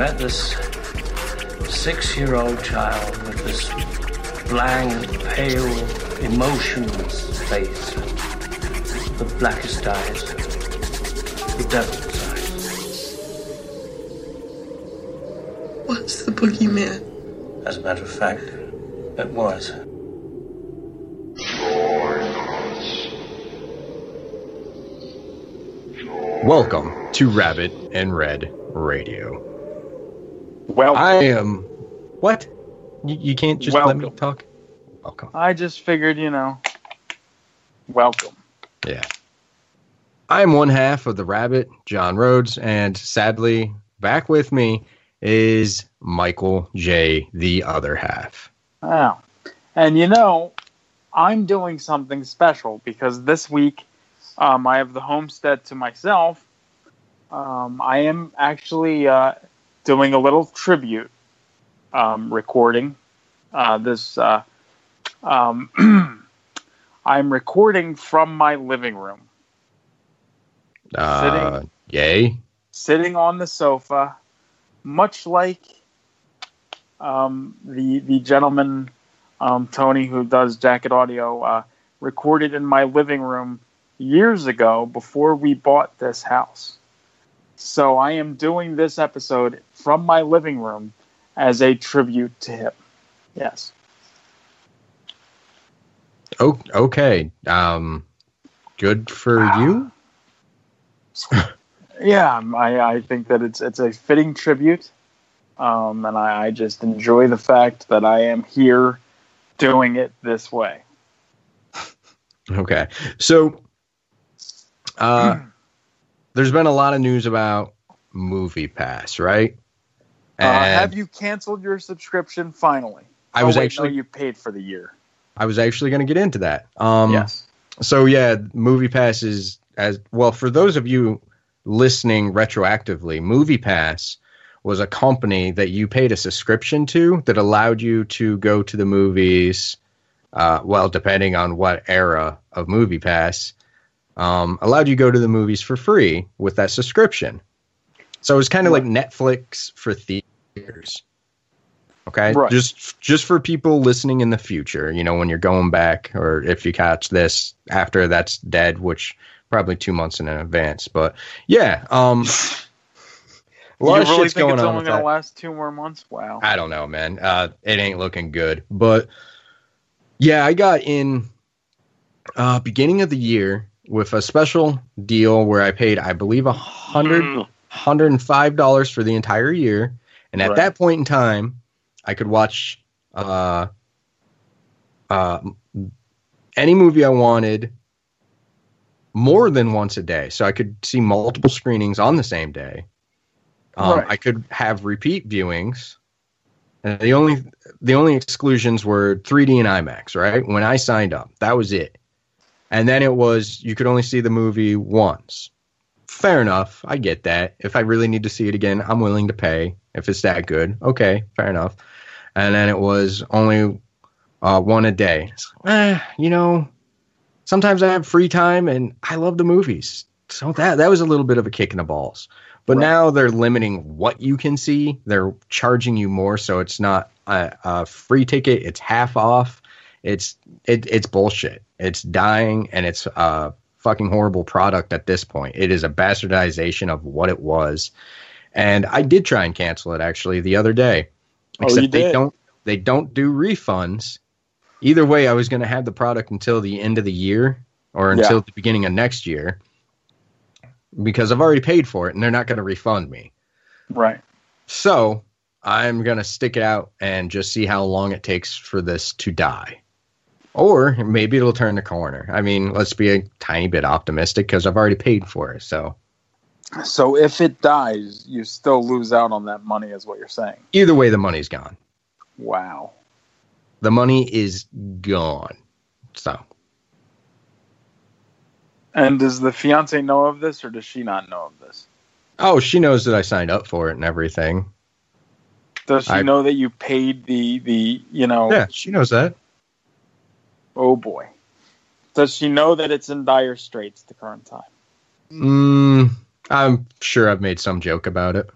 Met this six year old child with this blank, pale, emotionless face, the blackest eyes, the devil's eyes. What's the boogeyman? As a matter of fact, it was. Welcome to Rabbit and Red Radio. Well, I am. What? You, you can't just let me talk? Welcome. I just figured, you know, welcome. Yeah. I'm one half of the Rabbit, John Rhodes, and sadly, back with me is Michael J., the other half. Wow. And you know, I'm doing something special because this week um, I have the homestead to myself. Um, I am actually uh, doing a little tribute um, recording. Uh, this uh, um, I'm recording from my living room, Uh, yay. sitting on the sofa, much like um, the the gentleman um, Tony who does Jacket Audio uh, recorded in my living room years ago before we bought this house. So I am doing this episode from my living room as a tribute to him. Yes. Oh, okay. Um, good for you. Yeah, um, I, I think that it's it's a fitting tribute, um, and I, I just enjoy the fact that I am here doing it this way. Okay. So, uh, there's been a lot of news about Movie Pass, right? Uh, have you canceled your subscription finally? I Oh, was wait, actually no, you paid for the year. I was actually going to get into that. Um, yes. So yeah, Movie Pass is as well for those of you listening retroactively. Movie Pass was a company that you paid a subscription to that allowed you to go to the movies. Uh, well, depending on what era of Movie Pass, um, allowed you to go to the movies for free with that subscription. So it was kind of like Netflix for theaters. Okay, Right. just just for people listening in the future, you know, when you're going back, or if you catch this after that's dead, which probably two months in advance. But yeah, um, a lot you of really shit's think going it's on. only going that. to last two more months? Wow. I don't know, man. Uh, it ain't looking good. But yeah, I got in uh, beginning of the year with a special deal where I paid, I believe, a hundred, hundred and five dollars for the entire year, and at Right. that point in time, I could watch uh, uh, any movie I wanted more than once a day, so I could see multiple screenings on the same day. Um, Right. I could have repeat viewings. And the only the only exclusions were 3D and IMAX, right? When I signed up, that was it. And then it was you could only see the movie once. Fair enough, I get that. If I really need to see it again, I'm willing to pay. If it's that good, okay, fair enough. And then it was only uh, one a day. Eh, you know, sometimes I have free time and I love the movies. So that that was a little bit of a kick in the balls. But Right. now they're limiting what you can see. They're charging you more, so it's not a, a free ticket. It's half off. It's it, it's bullshit. It's dying, and it's a fucking horrible product at this point. It is a bastardization of what it was. And I did try and cancel it actually the other day. Oh, Except you they did? don't they don't do refunds. Either way, I was going to have the product until the end of the year or Yeah. until the beginning of next year because I've already paid for it and they're not going to refund me. Right. So I'm gonna stick it out and just see how long it takes for this to die. Or maybe it'll turn the corner. I mean, let's be a tiny bit optimistic because I've already paid for it. So So if it dies, you still lose out on that money, is what you're saying. either way, the money's gone. Wow. The money is gone. So And does the fiance know of this, or does she not know of this? oh, she knows that I signed up for it and everything. Does she I- know that you paid the the you know? Yeah, she knows that. Oh boy. Does she know that it's in dire straits at the current time? Mm, I'm sure I've made some joke about it.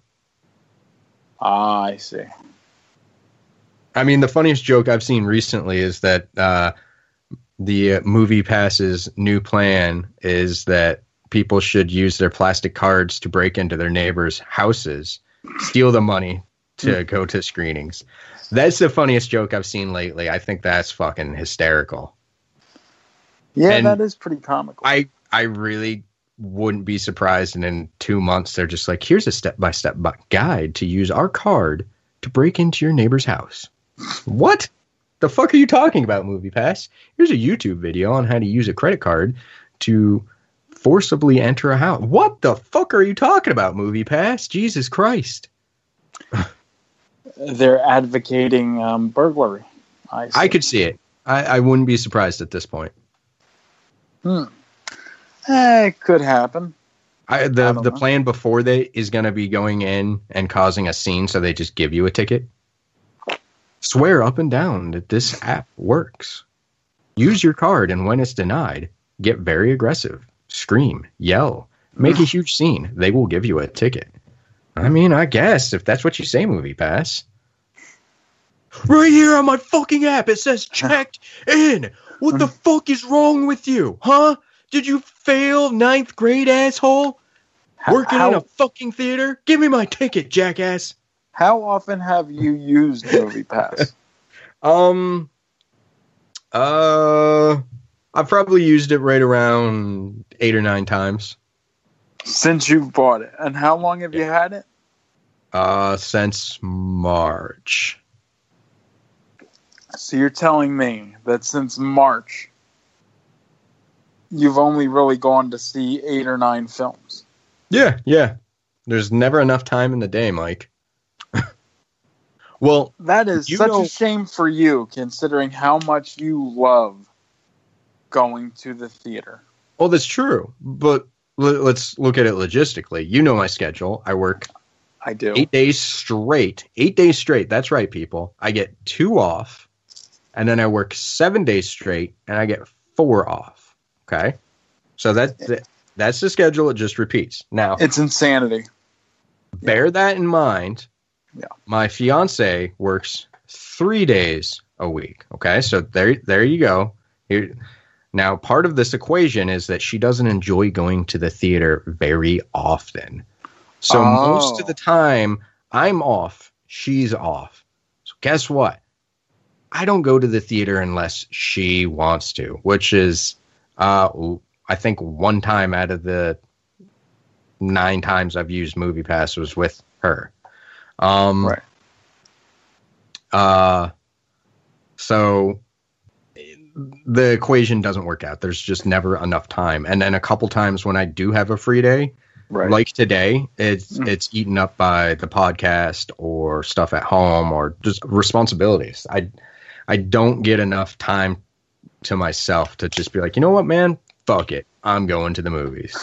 Ah, I see. I mean, the funniest joke I've seen recently is that uh, the movie passes new plan is that people should use their plastic cards to break into their neighbors' houses, steal the money to go to screenings. That's the funniest joke I've seen lately. I think that's fucking hysterical. Yeah, And that is pretty comical. I I really wouldn't be surprised, and in two months they're just like, here's a step by step guide to use our card to break into your neighbor's house. what? The fuck are you talking about, Movie Pass? Here's a YouTube video on how to use a credit card to forcibly enter a house. What the fuck are you talking about, Movie Pass? Jesus Christ! They're advocating um, burglary. I. I could see it. I, I wouldn't be surprised at this point. Hmm. Eh, it could happen. I, the the know. plan before they is going to be going in and causing a scene, so they just give you a ticket. Swear up and down that this app works. Use your card, and when it's denied, get very aggressive, scream, yell, make a huge scene. They will give you a ticket. I mean, I guess if that's what you say, Movie Pass. Right here on my fucking app, it says checked in. What the fuck is wrong with you, huh? Did you fail ninth grade, asshole? How- Working how, in a fucking theater? Give me my ticket, jackass. how often have you used Movie Pass? Um, uh, I've probably used it right around eight or nine times. Since you've bought it, and how long have you had it? Uh, since March. So you're telling me that since March, you've only really gone to see eight or nine films. Yeah, yeah. There's never enough time in the day, Mike. well, That is such know- a shame for you, considering how much you love going to the theater. well, that's true. But l- let's look at it logistically. You know my schedule. I work I do. eight days straight. Eight days straight. That's right, people. I get two off, and then I work seven days straight, and I get four off. Okay, so that, that that's the schedule. It just repeats. Now, It's insanity. bear that in mind. Yeah. My fiance works three days a week. Okay, so there, there you go. Here, now, part of this equation is that she doesn't enjoy going to the theater very often. So most Oh. of the time, I'm off. She's off. So guess what? I don't go to the theater unless she wants to, which is, uh, I think one time out of the nine times I've used Movie Pass was with her. Um, Right. Uh, so the equation doesn't work out. There's just never enough time. And then a couple times when I do have a free day, Right. like today, it's Mm. it's eaten up by the podcast or stuff at home or just responsibilities. I I don't get enough time to myself to just be like, you know what, man, fuck it, I'm going to the movies.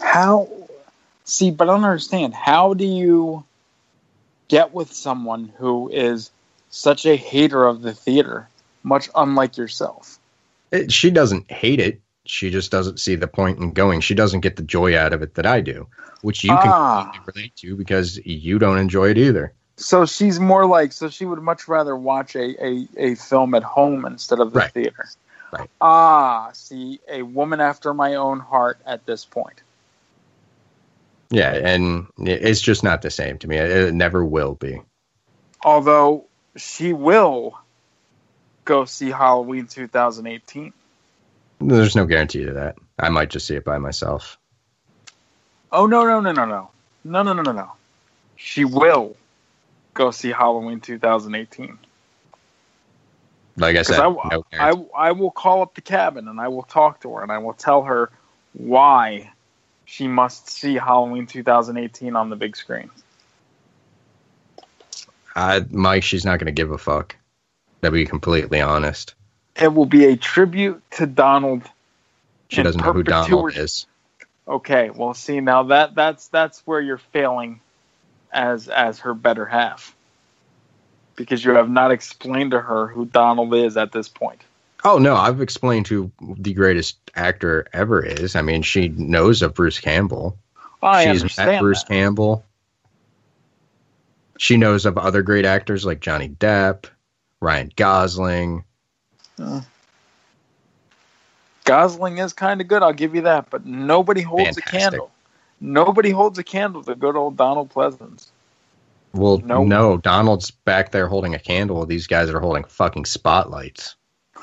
How? See, but I don't understand. How do you get with someone who is such a hater of the theater, much unlike yourself? It, she doesn't hate it. She just doesn't see the point in going. She doesn't get the joy out of it that I do, which you can Ah. completely relate to because you don't enjoy it either. So she's more like, so she would much rather watch a, a, a film at home instead of the Right. theater. Right. Ah, see, a woman after my own heart at this point. Yeah, and it's just not the same to me. It never will be. Although she will go see Halloween 2018. There's no guarantee to that. I might just see it by myself. Oh no no no no no no no no no no! She will go see Halloween 2018. Like I said, I, no I. I will call up the cabin and I will talk to her and I will tell her why she must see Halloween 2018 on the big screen. I, Mike, she's not going to give a fuck. To be completely honest, It will be a tribute to Donald. she doesn't know who Donald is. Okay, well, see now that that's that's where you're failing as as her better half because you have not explained to her who Donald is at this point. Oh no, I've explained who the greatest actor ever is. I mean, she knows of Bruce Campbell. I She's met Bruce that. Campbell. She knows of other great actors like Johnny Depp, Ryan Gosling. Uh, Gosling is kind of good, I'll give you that, but nobody holds a candle. Nobody holds a candle to good old Donald Pleasence. Well, Nope. no, Donald's back there holding a candle. These guys are holding fucking spotlights.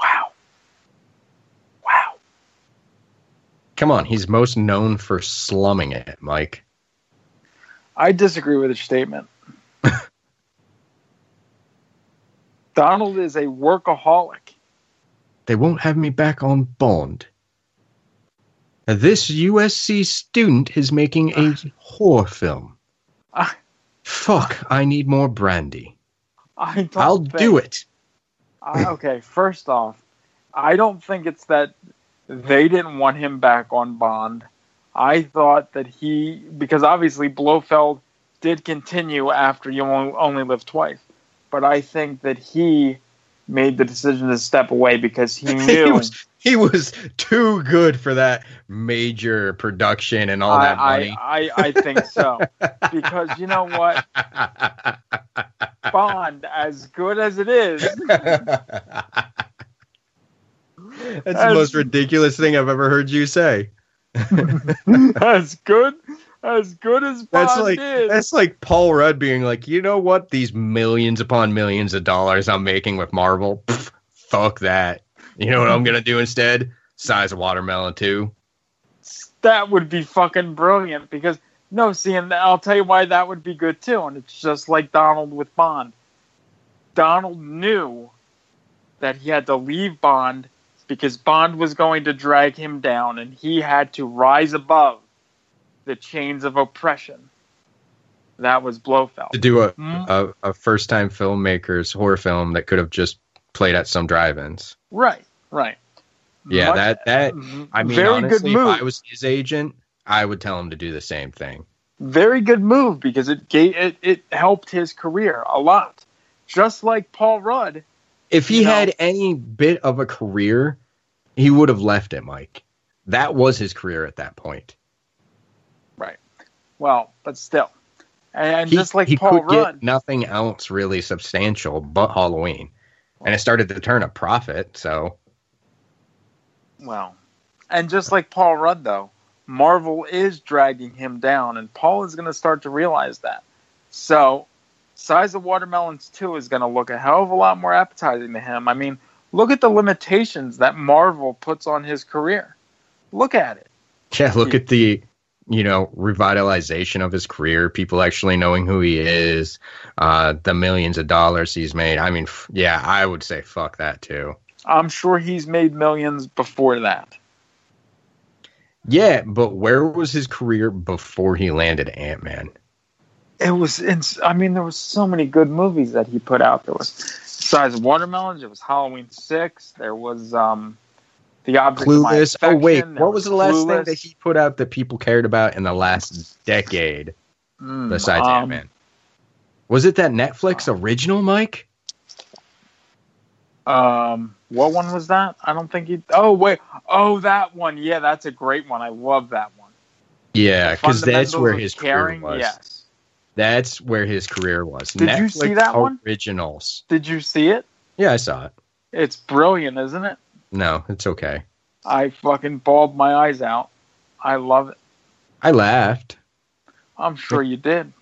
Wow. Wow. Come on, he's most known for slumming it, Mike. I disagree with your statement. Donald is a workaholic. They won't have me back on Bond. This USC student is making a ah. horror film. I, Fuck, I need more brandy. I I'll think- do it. I, okay, first off, I don't think it's that they didn't want him back on Bond. I thought that he, because obviously Blofeld did continue after You Only, only Live Twice, but I think that he made the decision to step away because he he knew. was he was too good for that major production and all that I, money. I, I, I think so. because you know what? Bond, as good as it is, That's the most ridiculous thing I've ever heard you say. as good as good as Bond That's like is. that's like Paul Rudd being like, you know what? These millions upon millions of dollars I'm making with Marvel, pff, fuck that. You know what I'm gonna do instead? Size of watermelon too. that would be fucking brilliant because no, see, and I'll tell you why that would be good too. And it's just like Donald with Bond. Donald knew that he had to leave Bond because Bond was going to drag him down, and he had to rise above the chains of oppression. That was Blofeld. To do a Mm. a, a first time filmmaker's horror film that could have just played at some drive-ins. Right, right. Yeah, Much- that that I mean, very honestly, good if. I was his agent, I would tell him to do the same thing. very good move because it gave it, it helped his career a lot. Just like Paul Rudd, If he You know- had any bit of a career, he would have left it, Mike. That was his career at that point. Well, but still, and He, just like he Paul could Rudd, get nothing else really substantial but Halloween, and it started to turn a profit. So well, and just like Paul Rudd, though, Marvel is dragging him down, and Paul is going to start to realize that. So, Size of Watermelons 2 is going to look a hell of a lot more appetizing to him. I mean, look at the limitations that Marvel puts on his career. Look at it. yeah, look at the you know revitalization of his career. People actually knowing who he is, uh, the millions of dollars he's made. I mean, f- yeah, I would say fuck that too. I'm sure he's made millions before that. Yeah, but where was his career before he landed Ant Man? It was, ins- I mean, there was so many good movies that he put out. There was Size of Watermelons. There was Halloween Six. There was um, The Object Clueless. Oh wait, what was the last thing that he put out that people cared about in the last decade Mm, besides um, Ant Man? Was it that Netflix original, Mike? Um, what one was that? I don't think he. Oh wait, oh that one. Yeah, that's a great one. I love that one. Yeah, because that's where his Caring, career was. Yes. That's where his career was. Did you see that one? Originals. Did you see it? Yeah, I saw it. It's brilliant, isn't it? No, it's okay. I fucking bawled my eyes out. I love it. I laughed. I'm sure you did.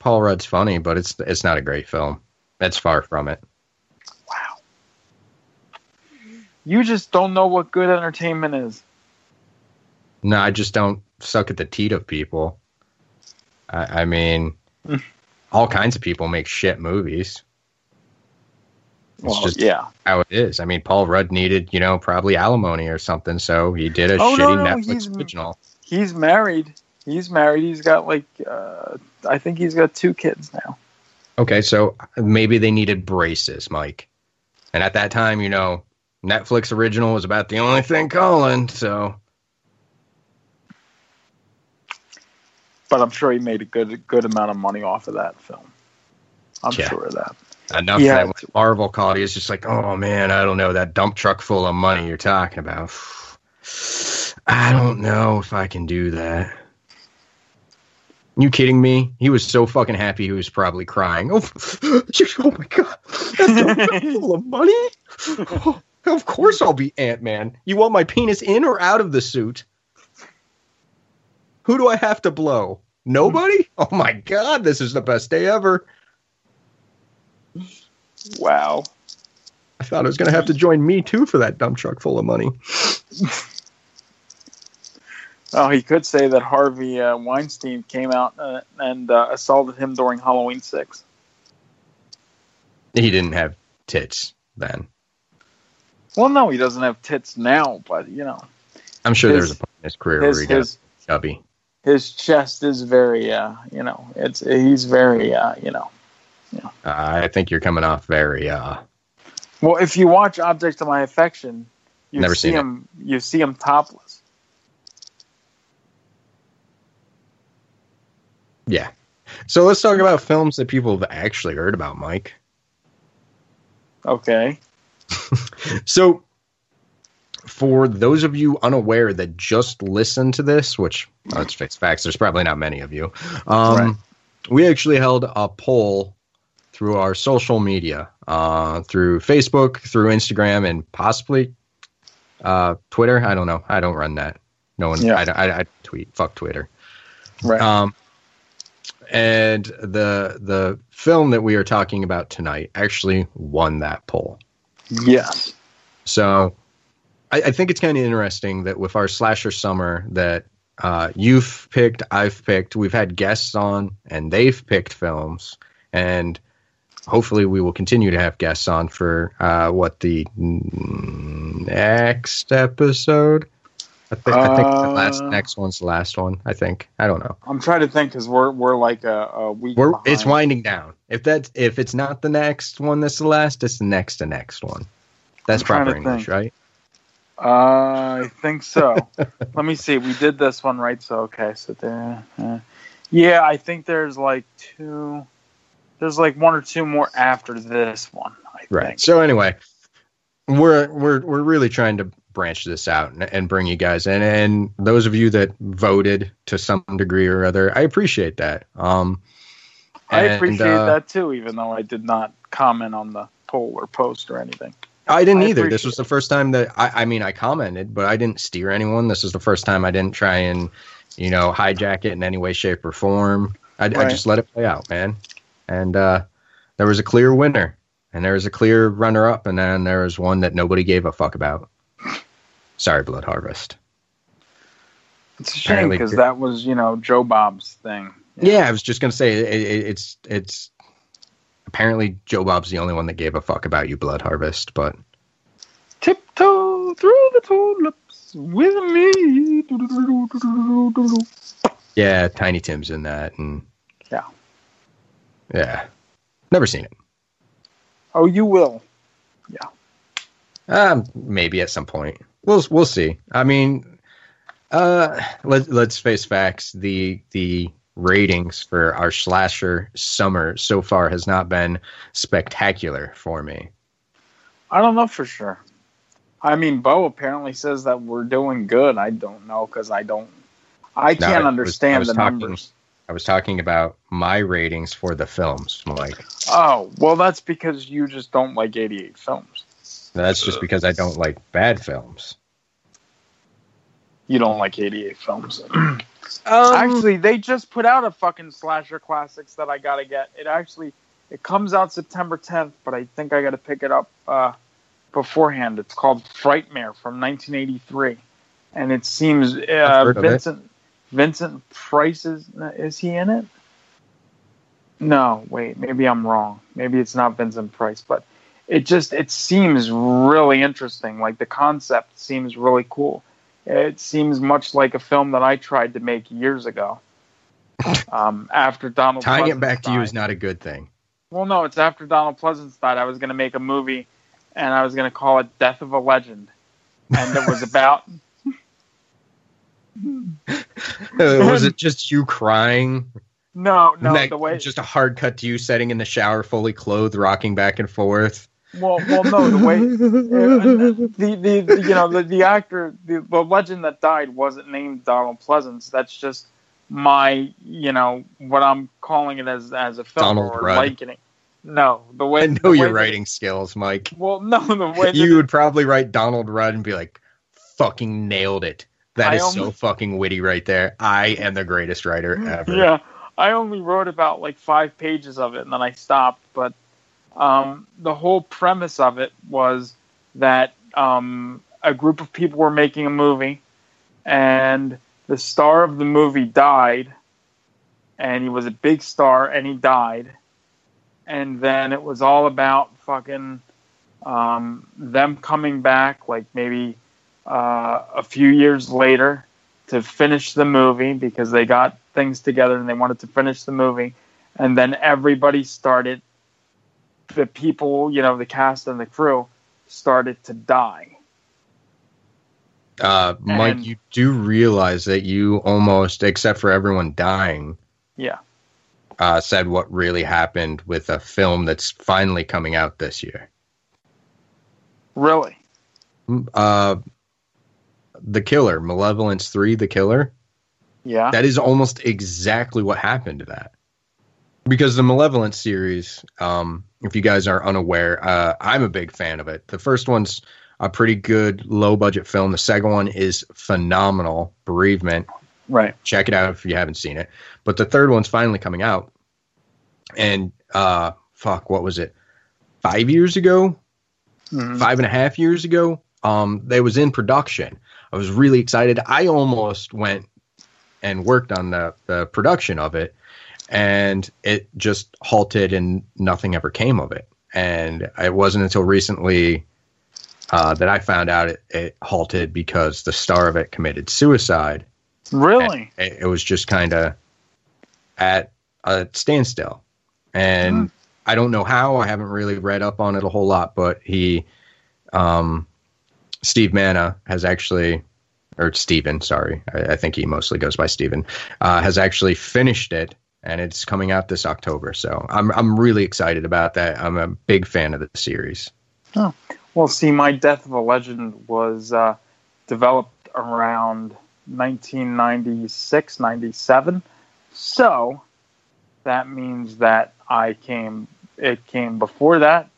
Paul Rudd's funny, but it's it's not a great film. That's far from it. Wow. You just don't know what good entertainment is. No, I just don't suck at the teat of people. I, I mean, All kinds of people make shit movies. It's Well, just yeah. how it is. I mean, Paul Rudd needed, you know, probably alimony or something, so he did a Oh, no, shitty no, Netflix he's- original. He's married. He's married. He's got like, uh, I think he's got two kids now. Okay, so maybe they needed braces, Mike. And at that time, you know, Netflix original was about the only thing calling, so But I'm sure he made a good good amount of money off of that film. I'm Yeah. sure of that. Enough Yeah, that when it's- Marvel called, he was just like, oh man, I don't know, that dump truck full of money you're talking about. I don't know if I can do that. You kidding me? He was so fucking happy he was probably crying. Oh, oh my god, that dump full of money? Oh, of course I'll be Ant Man. You want my penis in or out of the suit? Who do I have to blow? Nobody? Oh my god, this is the best day ever. Wow. I thought I was going to have to join me too for that dump truck full of money. Oh, he could say that Harvey uh, Weinstein came out uh, and uh, assaulted him during Halloween Six. He didn't have tits then. Well, no, he doesn't have tits now, but you know, I'm sure there was a point in his career his where he got chubby. his chest is very, uh, you know, it's he's very, uh, you know. Uh, I think you're coming off very. Uh, Well, if you watch Objects of My Affection, you Never see seen it. him. You see him topless. yeah. So let's talk about films that people have actually heard about, Mike. Okay. So, for those of you unaware that just listened to this, which let's face facts, there's probably not many of you. Um, Right. We actually held a poll through our social media, uh, through Facebook, through Instagram, and possibly uh, Twitter. I don't know. I don't run that. No one. Yeah. I, I, I tweet. Fuck Twitter. Right. Um, and the the film that we are talking about tonight actually won that poll. yes. So I, I think it's kind of interesting that with our slasher summer that uh, you've picked, I've picked, we've had guests on, and they've picked films, and hopefully we will continue to have guests on for uh, what the next episode. I think, I think the last Uh, next one's the last one. I think I don't know. I'm trying to think because we're we're like a, a week. We're behind. it's winding down. If that's if it's not the next one that's the last, it's the next to next one. That's I'm proper English, think. right? Uh, I think so. Let me see. We did this one right, so okay. So there. Uh, yeah, I think there's like two. There's like one or two more after this one. I Right. think. So anyway, we're we're we're really trying to branch this out and, and bring you guys in, and those of you that voted to some degree or other, I appreciate that. Um, I and, appreciate uh, that too, even though I did not comment on the poll or post or anything. I didn't I either. This was the first time that I, I mean, I commented, but I didn't steer anyone. This is the first time I didn't try and, you know, hijack it in any way, shape, or form. I, I just let it play out, man. And uh, there was a clear winner, and there was a clear runner-up, and then there was one that nobody gave a fuck about. Sorry, Blood Harvest. It's a shame because that was, you know, Joe Bob's thing. Yeah, I was just gonna say it, it, it's it's apparently Joe Bob's the only one that gave a fuck about you, Blood Harvest, but Tiptoe through the tulips with me. yeah, Tiny Tim's in that, and Yeah. Yeah, never seen it. Oh, you will. Yeah. Um, maybe at some point. We'll we'll see. I mean, uh, let let's face facts. The the ratings for our slasher summer so far has not been spectacular for me. I don't know for sure. I mean, Bo apparently says that we're doing good. I don't know because I don't. I No, can't I was- I understand was the talking- numbers. I was talking about my ratings for the films, Mike. Oh, well, that's because you just don't like 88 films. That's just because I don't like bad films. You don't like 88 films. Um, actually, they just put out a fucking slasher classics that I gotta get. It actually it comes out September 10th, but I think I gotta pick it up uh, beforehand. It's called Frightmare from 1983, and it seems uh, heard of it. Vincent Price is is he in it? No, wait, maybe I'm wrong. Maybe it's not Vincent Price, but it just it seems really interesting. Like the concept seems really cool. It seems much like a film that I tried to make years ago. Um, after Donald Tying it Pleasence back to you is not a good thing. Well, no, it's after Donald Pleasence died. I was going to make a movie, and I was going to call it Death of a Legend, and it was about was it just you crying? no, no, the way just a hard cut to you sitting in the shower, fully clothed, rocking back and forth. well, well, no, the way uh, the, the, the you know the, the actor the, the legend that died wasn't named Donald Pleasence. That's just my you know what I'm calling it as as a film Donald or Rudd. likening. No, the way I know your writing skills, Mike. Well, no, the way You would probably write Donald Rudd and be like, "Fucking nailed it." That I is so fucking witty right there. I am the greatest writer ever. Yeah, I only wrote about like five pages of it and then I stopped. But um, the whole premise of it was that um, a group of people were making a movie, and the star of the movie died, and he was a big star, and he died, and then it was all about fucking um, them coming back, like maybe uh, a few years later to finish the movie because they got things together and they wanted to finish the movie. And then everybody started, the people, you know, the cast and the crew started to die. Uh, Mike, And- you do realize that you almost, except for everyone dying, Yeah. uh, said what really happened with a film that's finally coming out this year. Really? Uh, the Killer, Malevolence 3, The Killer. Yeah. That is almost exactly what happened to that. Because the Malevolence series, um, if you guys are unaware, uh, I'm a big fan of it. The first one's a pretty good low budget film. The second one is phenomenal. Bereavement. right. Check it out if you haven't seen it. But the third one's finally coming out. And uh fuck, what was it? Five years ago? Mhm. Five and a half years ago? Um, they was in production. I was really excited. I almost went and worked on the, the production of it and it just halted and nothing ever came of it. And it wasn't until recently uh, that I found out it, it halted because the star of it committed suicide Really? it, it was just kind of at a standstill. And I don't know how. I haven't really read up on it a whole lot, but he, um, Steve Mena has actually, or Steven, sorry, I, I think he mostly goes by Steven, uh, has actually finished it and it's coming out this October. So I'm, I'm really excited about that. I'm a big fan of the series. Oh, Well, see, my Death of a Legend was uh, developed around 1996, 97. So that means that I came, it came before that.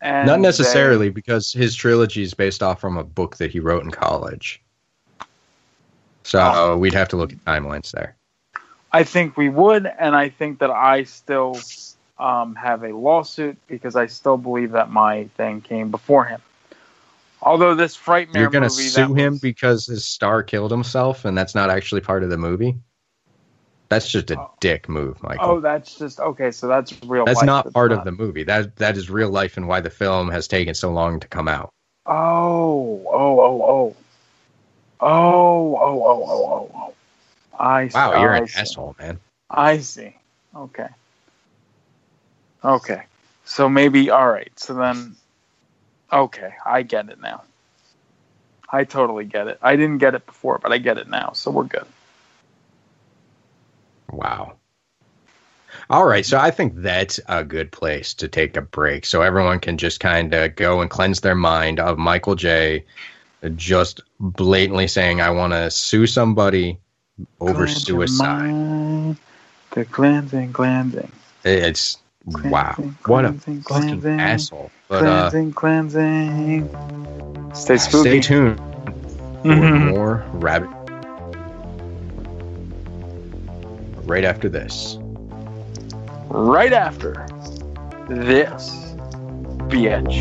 And Not necessarily because his trilogy is based off from a book that he wrote in college. So Oh. we'd have to look at timelines there. I think we would, and I think that I still um, have a lawsuit because I still believe that my thing came before him. Although this Frightmare You're going to sue him was- because his star killed himself, and that's not actually part of the movie. That's just a oh. dick move, Michael. Oh, that's just okay. So that's real. that's life. not part of the movie. That that is real life and why the film has taken so long to come out. Oh, oh, oh, oh, oh, oh, oh, oh, oh, oh. I see. Wow, you're I an see. asshole, man. I see. Okay. Okay. So maybe all right. So then okay, I get it now. I totally get it. I didn't get it before, but I get it now. So we're good. Wow. All right, so I think that's a good place to take a break so everyone can just kind of go and cleanse their mind of Michael J just blatantly saying I want to sue somebody over Cleanse suicide. mind. The cleansing, cleansing, It's wow. Cleansing, What a cleansing, fucking cleansing, asshole. But uh cleansing, cleansing. Stay spooky. stay tuned for Mhm. more rabbit right after this. right after this bitch.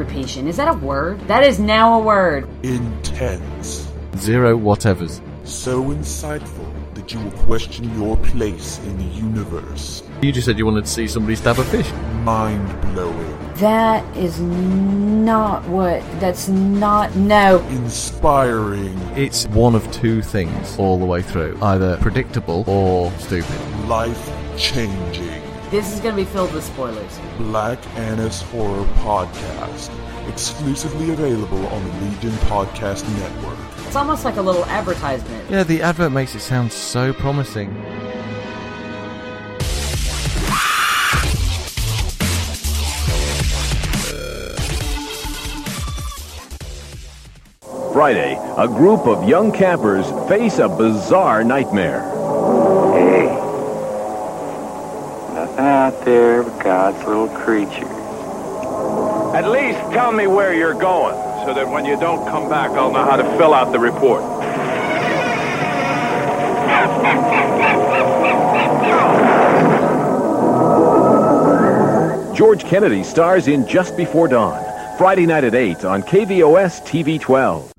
Of repetition. Is that a word? That is now a word. Intense. Zero whatevers. So insightful that you will question your place in the universe. You just said you wanted to see somebody stab a fish. Mind blowing. That is not what. That's not. No. Inspiring. It's one of two things all the way through either predictable or stupid. Life changing. This is going to be filled with spoilers. Black Annis Horror Podcast. Exclusively available on the Legion Podcast Network. It's almost like a little advertisement. Yeah, the advert makes it sound so promising. Friday, a group of young campers face a bizarre nightmare. Out there but God's little creatures. At least tell me where you're going, so that when you don't come back, I'll know how to fill out the report. George Kennedy stars in Just Before Dawn, Friday night at 8 on KVOS TV 12.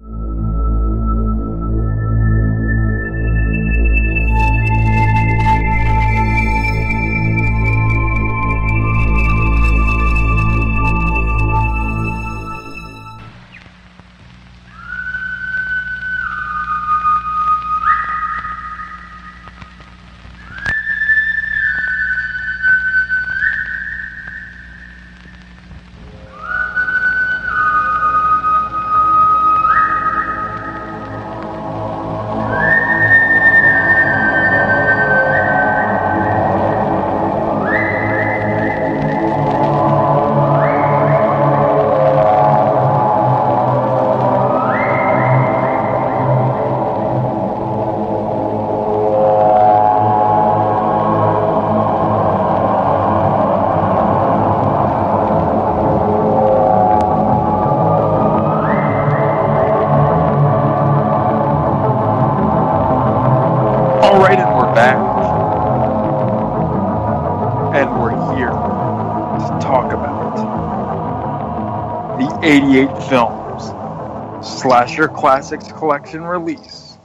88 films slasher classics collection release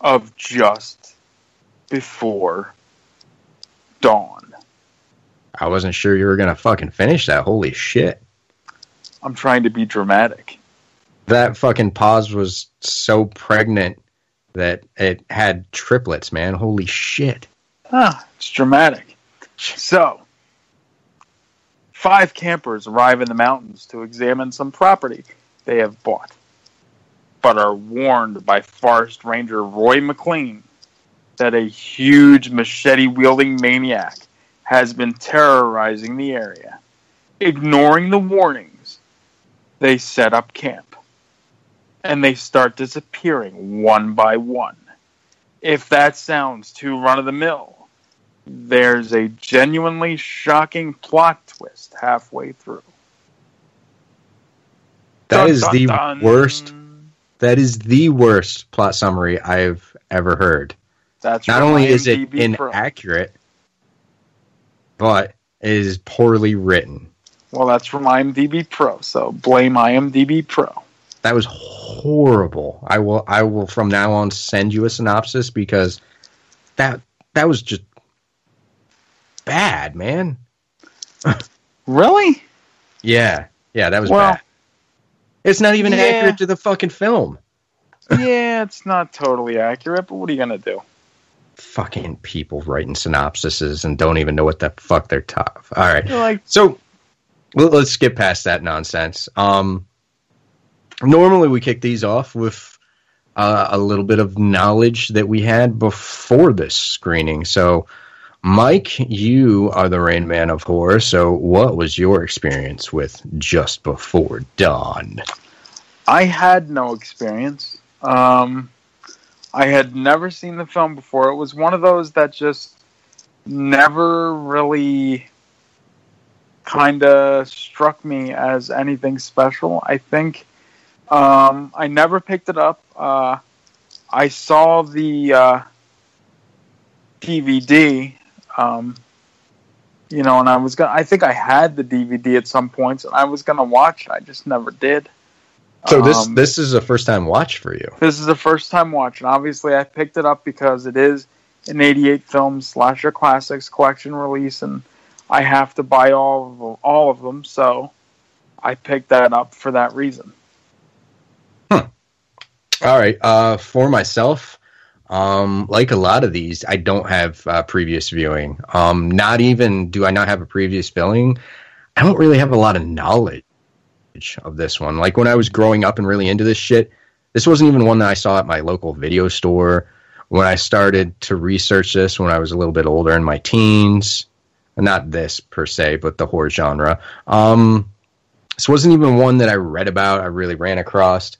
of Just Before Dawn. I wasn't sure you were gonna fucking finish that. Holy shit. I'm trying to be dramatic. That fucking pause was so pregnant that it had triplets, man. Holy shit. Ah, it's dramatic. So, five campers arrive in the mountains to examine some property they have bought, but are warned by Forest Ranger Roy McLean that a huge machete wielding maniac has been terrorizing the area. Ignoring the warnings, they set up camp and they start disappearing one by one. If that sounds too run of the mill, there's a genuinely shocking plot twist halfway through. That Dun, is dun, the dun. worst. That is the worst plot summary I've ever heard. That's Not only is it IMDb Pro. inaccurate, but it is poorly written. Well, that's from IMDb Pro, so blame IMDb Pro. That was horrible. I will I will from now on send you a synopsis because that that was just bad, man. Really? Yeah. Yeah, that was Well, bad. It's not even yeah. accurate to the fucking film. yeah, it's not totally accurate, but what are you gonna do? Fucking people writing synopsises and don't even know what the fuck they're talking. All right. Like, So let's skip past that nonsense. Um, normally we kick these off with uh, a little bit of knowledge that we had before this screening. So, Mike, you are the Rain Man of Horror. So, what was your experience with Just Before Dawn? I had no experience. Um, I had never seen the film before. It was one of those that just never really kind of struck me as anything special. I think um, I never picked it up. Uh, I saw the uh, DVD. Um, you know, and I was gonna. I think I had the DVD at some points, and I was gonna watch. it. I just never did. So this Um, this is a first time watch for you. This is a first time watching. Obviously, I picked it up because it is an 88 film slasher classics collection release, and I have to buy all of them, all of them. So I picked that up for that reason. All right. Uh, for myself, um, like a lot of these, I don't have uh, previous viewing. Um, not even do I not have a previous viewing. I don't really have a lot of knowledge of this one. Like when I was growing up and really into this shit, this wasn't even one that I saw at my local video store. When I started to research this when I was a little bit older in my teens, not this per se, but the horror genre. Um, this wasn't even one that I read about. I really ran across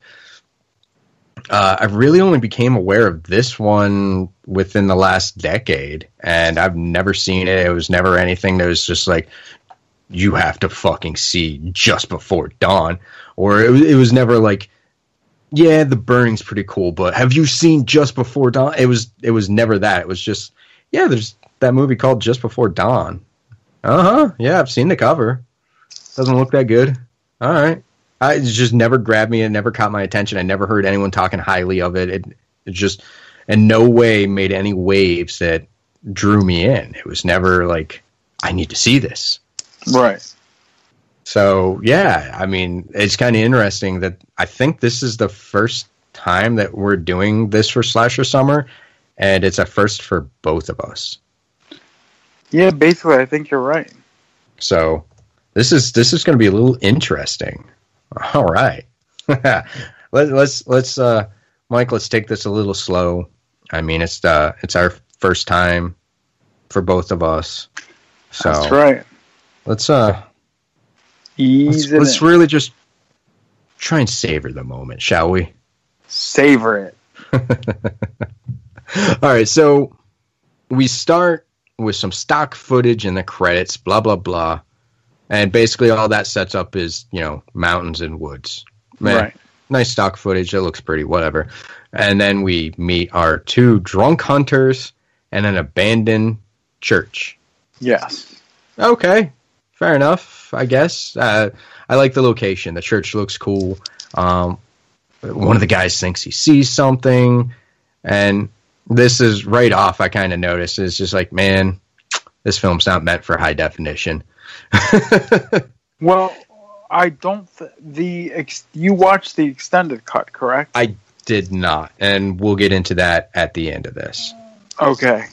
uh, I really only became aware of this one within the last decade, and I've never seen it. It was never anything that was just like you have to fucking see just before dawn, or it, it was never like, yeah, the burning's pretty cool, but have you seen just before dawn? It was it was never that. It was just yeah, there's that movie called Just Before Dawn. Uh huh. Yeah, I've seen the cover. Doesn't look that good. All right. I, it just never grabbed me. It never caught my attention. I never heard anyone talking highly of it. It, it just in no way made any waves that drew me in. It was never like, I need to see this. Right. So, yeah, I mean, it's kind of interesting that I think this is the first time that we're doing this for Slasher Summer, and it's a first for both of us. Yeah, basically, I think you're right. So, this is this is going to be a little interesting. All right, Let, let's let's uh, Mike, let's take this a little slow. I mean, it's uh, it's our first time for both of us. So That's right. let's uh, Ease let's, let's really just try and savor the moment, shall we? savor it. All right, so we start with some stock footage in the credits, blah blah blah, and basically all that sets up is you know mountains and woods. Man, Right. Nice stock footage. It looks pretty, whatever. And then we meet our two drunk hunters and an abandoned church. Yes. Okay, fair enough. I guess. Uh, I like the location. The church looks cool. Um, one of the guys thinks he sees something, and this is right off. I kind of noticed. It's just like, man, this film's not meant for high definition. Well, I don't. Th- the ex- you watched the extended cut, correct? I did not, and we'll get into that at the end of this. Okay.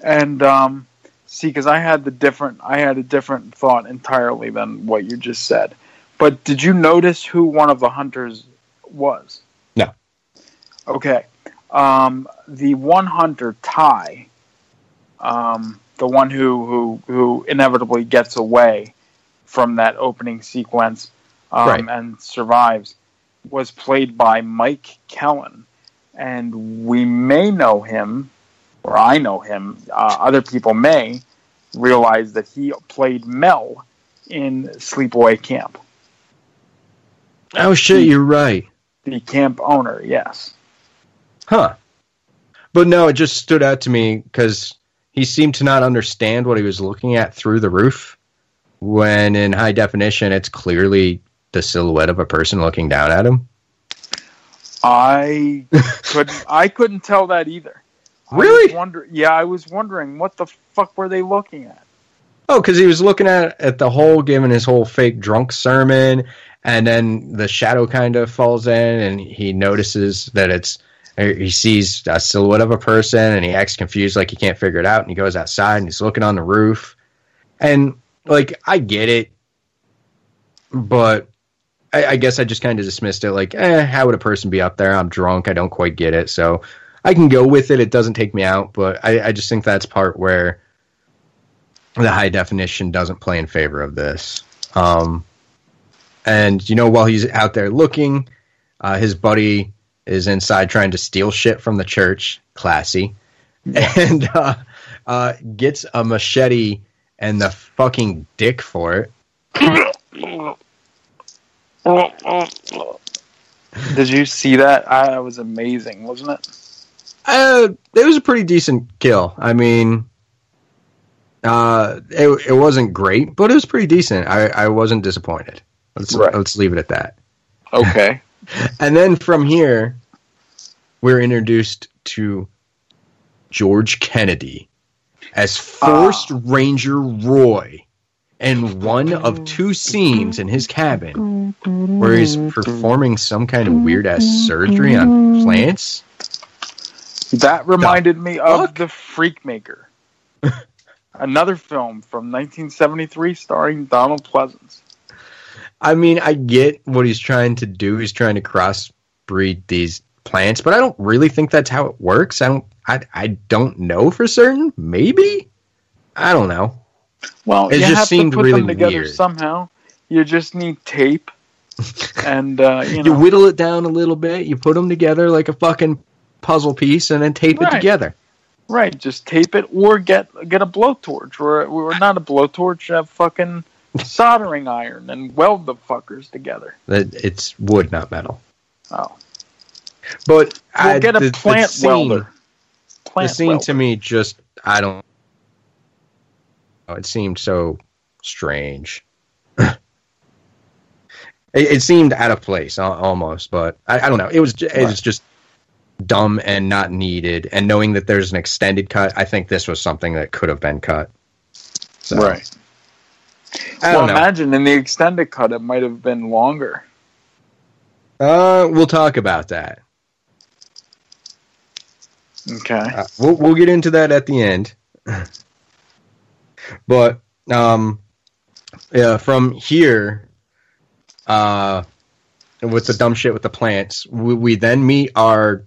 And um, see, because I had the different, I had a different thought entirely than what you just said. But did you notice who one of the hunters was? No. Okay. Um, the one hunter, Ty, um, the one who, who who inevitably gets away from that opening sequence um, Right. and survives, was played by Mike Kellin, and we may know him, or I know him. Uh, other people may realize that he played Mel in Sleepaway Camp, Oh shit, you're right. the camp owner. Yes. Huh. But no, it just stood out to me because he seemed to not understand what he was looking at through the roof. When in high definition, it's clearly the silhouette of a person looking down at him. I couldn't. I couldn't tell that either. Really? was wonder- yeah, I was wondering what the fuck were they looking at. Oh, because he was looking at at the hole, giving his whole fake drunk sermon, and then the shadow kind of falls in, and he notices that it's he sees a silhouette of a person, and he acts confused, like he can't figure it out, and he goes outside and he's looking on the roof, and like I get it, but I, I guess I just kind of dismissed it, like, eh, how would a person be up there? I'm drunk, I don't quite get it, so I can go with it. It doesn't take me out, but I, I just think that's part where the high definition doesn't play in favor of this. Um, and you know, while he's out there looking, uh, his buddy is inside trying to steal shit from the church. Classy, and uh, uh, gets a machete and the fucking dick for it. Did you see that? I, that was amazing, wasn't it? Uh, it was a pretty decent kill. I mean, uh, it it wasn't great, but it was pretty decent. I, I wasn't disappointed. Let's Right. let's leave it at that. Okay. And then from here, we're introduced to George Kennedy as Forest ah. Ranger Roy in one of mm-hmm. two scenes in his cabin where he's performing some kind of weird ass mm-hmm. surgery on plants. That reminded me of The Freak Maker. Another film from 1973 starring Donald Pleasence. I mean, I get what he's trying to do. He's trying to crossbreed these plants, but I don't really think that's how it works. I don't. I, I don't know for certain. Maybe. I don't know. Well, It you just have seemed to put really them together weird. somehow. You just need tape, and uh, you You, whittle it down a little bit. You put them together like a fucking puzzle piece, and then tape it together. right? Just tape it, or get get a blowtorch, or or not a blowtorch, a fucking soldering iron, and weld the fuckers together. It's wood, not metal. Oh, But we'll I, get a the- the plant scene- welder. Plant the scene welder. to me just I don't. It seemed so strange. it, it seemed out of place almost, but I, I don't know. It was it was just dumb and not needed. And knowing that there's an extended cut, I think this was something that could have been cut. So, Right. I well, don't imagine in the extended cut, it might have been longer. Uh, we'll talk about that. Okay. Uh, we'll we'll get into that at the end. but um, yeah, from here, uh, with the dumb shit with the plants, we, we then meet our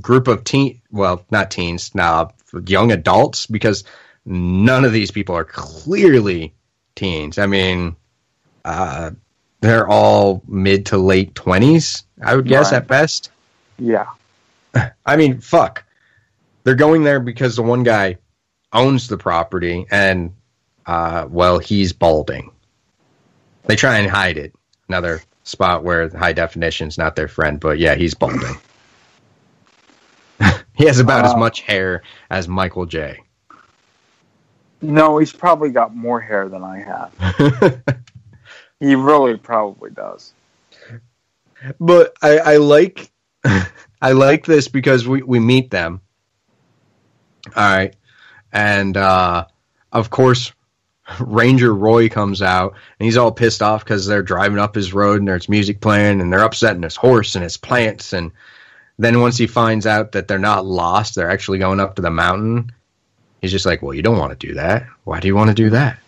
group of teen, well, not teens, now young adults, because none of these people are clearly teens. I mean, uh, they're all mid to late twenties, I would guess Right. at best. Yeah. I mean, fuck. They're going there because the one guy owns the property and, uh, well, he's balding. They try and hide it. Another spot where high definition's not their friend, but yeah, he's balding. he has about as Uh, much hair as Michael J. No, he's probably got more hair than I have. he really probably does. but I, I like I like this because we, we meet them. All right. And uh, of course Ranger Roy comes out and he's all pissed off because they're driving up his road and there's music playing and they're upsetting his horse and his plants and then once he finds out that they're not lost, they're actually going up to the mountain. He's just like, "Well, you don't want to do that. Why do you want to do that?"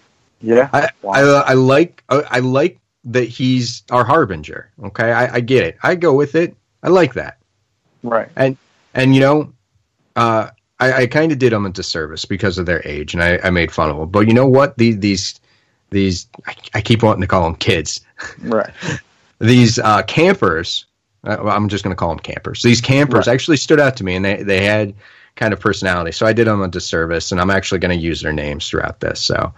Yeah. I, I, I like I like that he's our harbinger. Okay, I, I get it. I go with it. I like that. Right. And and you know, uh, I, I kind of did them a disservice because of their age, and I, I made fun of them. But you know what? These these these I, I keep wanting to call them kids. Right. These uh, campers. Uh, I'm just going to call them campers. These campers Right. actually stood out to me, and they they had kind of personality. So I did them a disservice, and I'm actually going to use their names throughout this. So,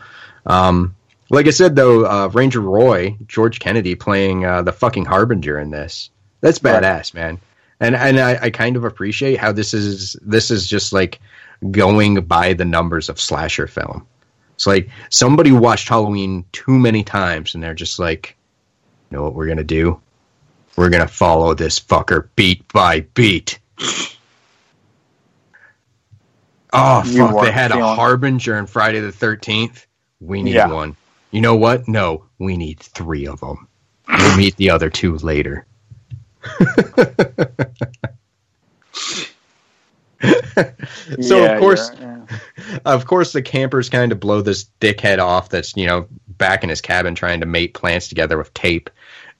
um, like I said, though, uh, Ranger Roy, George Kennedy, playing uh, the fucking harbinger in this. That's badass, man. And and I, I kind of appreciate how this is this is just like going by the numbers of slasher film. It's like somebody watched Halloween too many times, and they're just like, you know what we're gonna do? We're gonna follow this fucker beat by beat. Oh You fuck! They had a harbinger in Friday the Thirteenth. We need Yeah. one. You know what? No, we need three of them. We'll meet the other two later. so Yeah, of course, yeah, of course, the campers kind of blow this dickhead off. That's you know back in his cabin trying to mate plants together with tape,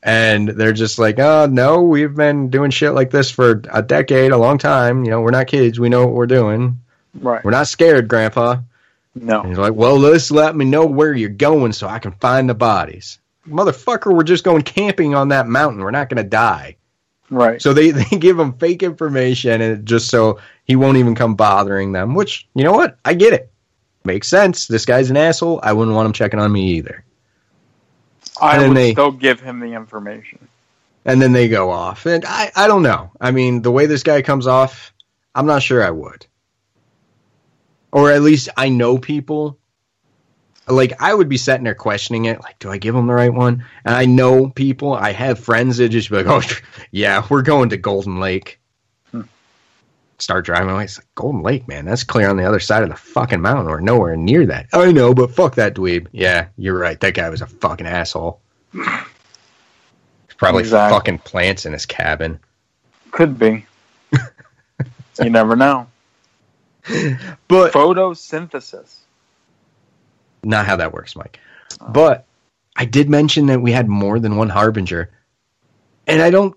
and they're just like, "Oh no, we've been doing shit like this for a decade, a long time. You know, we're not kids. We know what we're doing. Right. We're not scared, Grandpa." No. And he's like, "Well, just let me know where you're going so I can find the bodies." Motherfucker, we're just going camping on that mountain. We're not going to die. Right. So they, they give him fake information and just so he won't even come bothering them, which, you know what? I get it. Makes sense. This guy's an asshole. I wouldn't want him checking on me either. I would they- still give him the information. And then they go off. And I, I don't know. I mean, the way this guy comes off, I'm not sure I would. Or at least I know people. Like I would be sitting there questioning it. Like, do I give them the right one? And I know people. I have friends that just be like, "Oh, yeah, we're going to Golden Lake." Hmm. Start driving away. It's like Golden Lake, man. That's clear on the other side of the fucking mountain. We're nowhere near that. I know, but fuck that dweeb. Yeah, you're right. That guy was a fucking asshole. Probably Exactly. fucking plants in his cabin. Could be. you never know. But Photosynthesis. not how that works, Mike. But I did mention that we had more than one harbinger, and I don't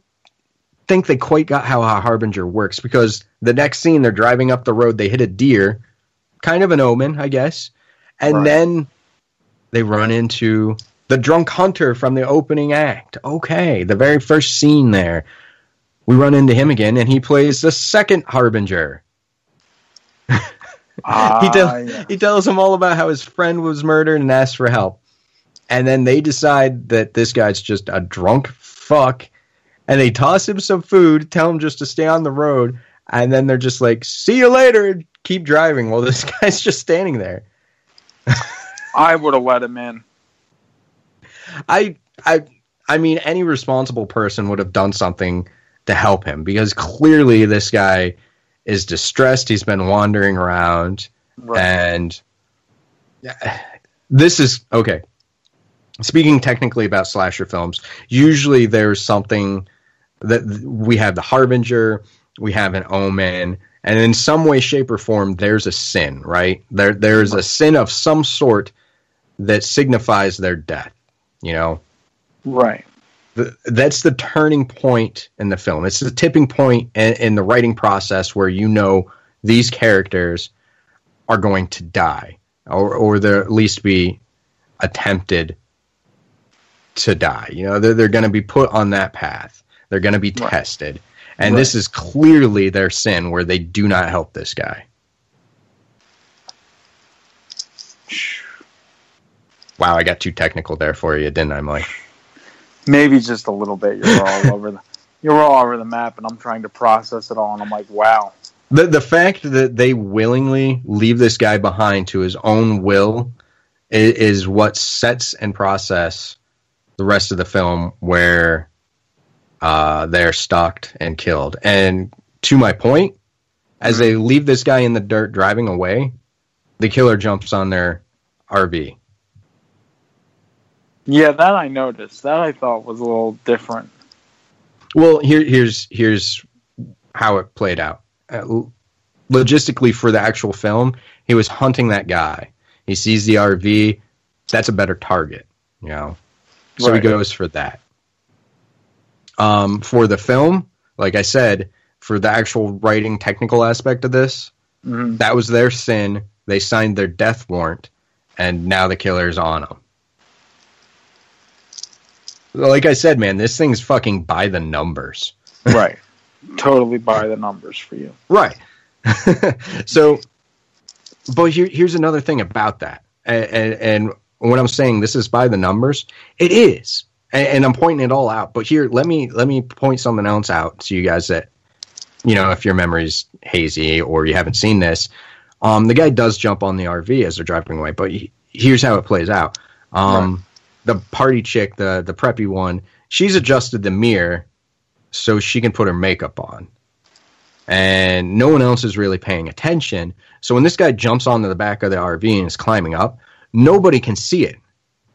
think they quite got how a harbinger works because the next scene they're driving up the road, they hit a deer, kind of an omen, I guess, and Right. then they run into the drunk hunter from the opening act. Okay, the very first scene there, we run into him again, and he plays the second harbinger. he, Ah, tell, yeah. he tells him all about how his friend was murdered and asks for help. And then they decide that this guy's just a drunk fuck. And they toss him some food, tell him just to stay on the road. And then they're just like, see you later, and keep driving. Well, this guy's just standing there. I would have let him in. I, I, I mean, any responsible person would have done something to help him because clearly this guy is distressed. He's been wandering around. Right. And this is okay. Speaking technically about slasher films, usually there's something that we have the harbinger, we have an omen, and in some way, shape, or form, there's a sin, right? There, there's a sin of some sort that signifies their death. You know, Right. The, that's the turning point in the film. It's the tipping point in, in the writing process where you know these characters are going to die, or or they're at least be attempted to die. You know, they're they're going to be put on that path. They're going to be Right. tested, and this is clearly their sin where they do not help this guy. Wow, I got too technical there for you, didn't I, Mike? Maybe just a little bit. You're all over the you're all over the map and I'm trying to process it all and I'm like, wow. The the fact that they willingly leave this guy behind to his own will is, is what sets and process the rest of the film where uh, they're stalked and killed. And to my point, as they leave this guy in the dirt driving away, the killer jumps on their RV. Yeah, that I noticed. That I thought was a little different. Well, here, here's here's how it played out. Uh, logistically, for the actual film, he was hunting that guy. He sees the RV. That's a better target, you know. So Right. he goes for that. Um, for the film, like I said, for the actual writing technical aspect of this, Mhm. that was their sin. They signed their death warrant, and now the killer's on them. Like I said, man, this thing's fucking by the numbers. Right. totally by the numbers for you. Right. so, but here, here's another thing about that, and, and, and when I'm saying this is by the numbers, it is, and, and I'm pointing it all out. But here, let me let me point something else out to you guys that, you know, if your memory's hazy or you haven't seen this, um, the guy does jump on the RV as they're driving away. But he, here's how it plays out. Um, The party chick, the the preppy one, she's adjusted the mirror so she can put her makeup on and no one else is really paying attention. So when this guy jumps onto the back of the RV and is climbing up, nobody can see it.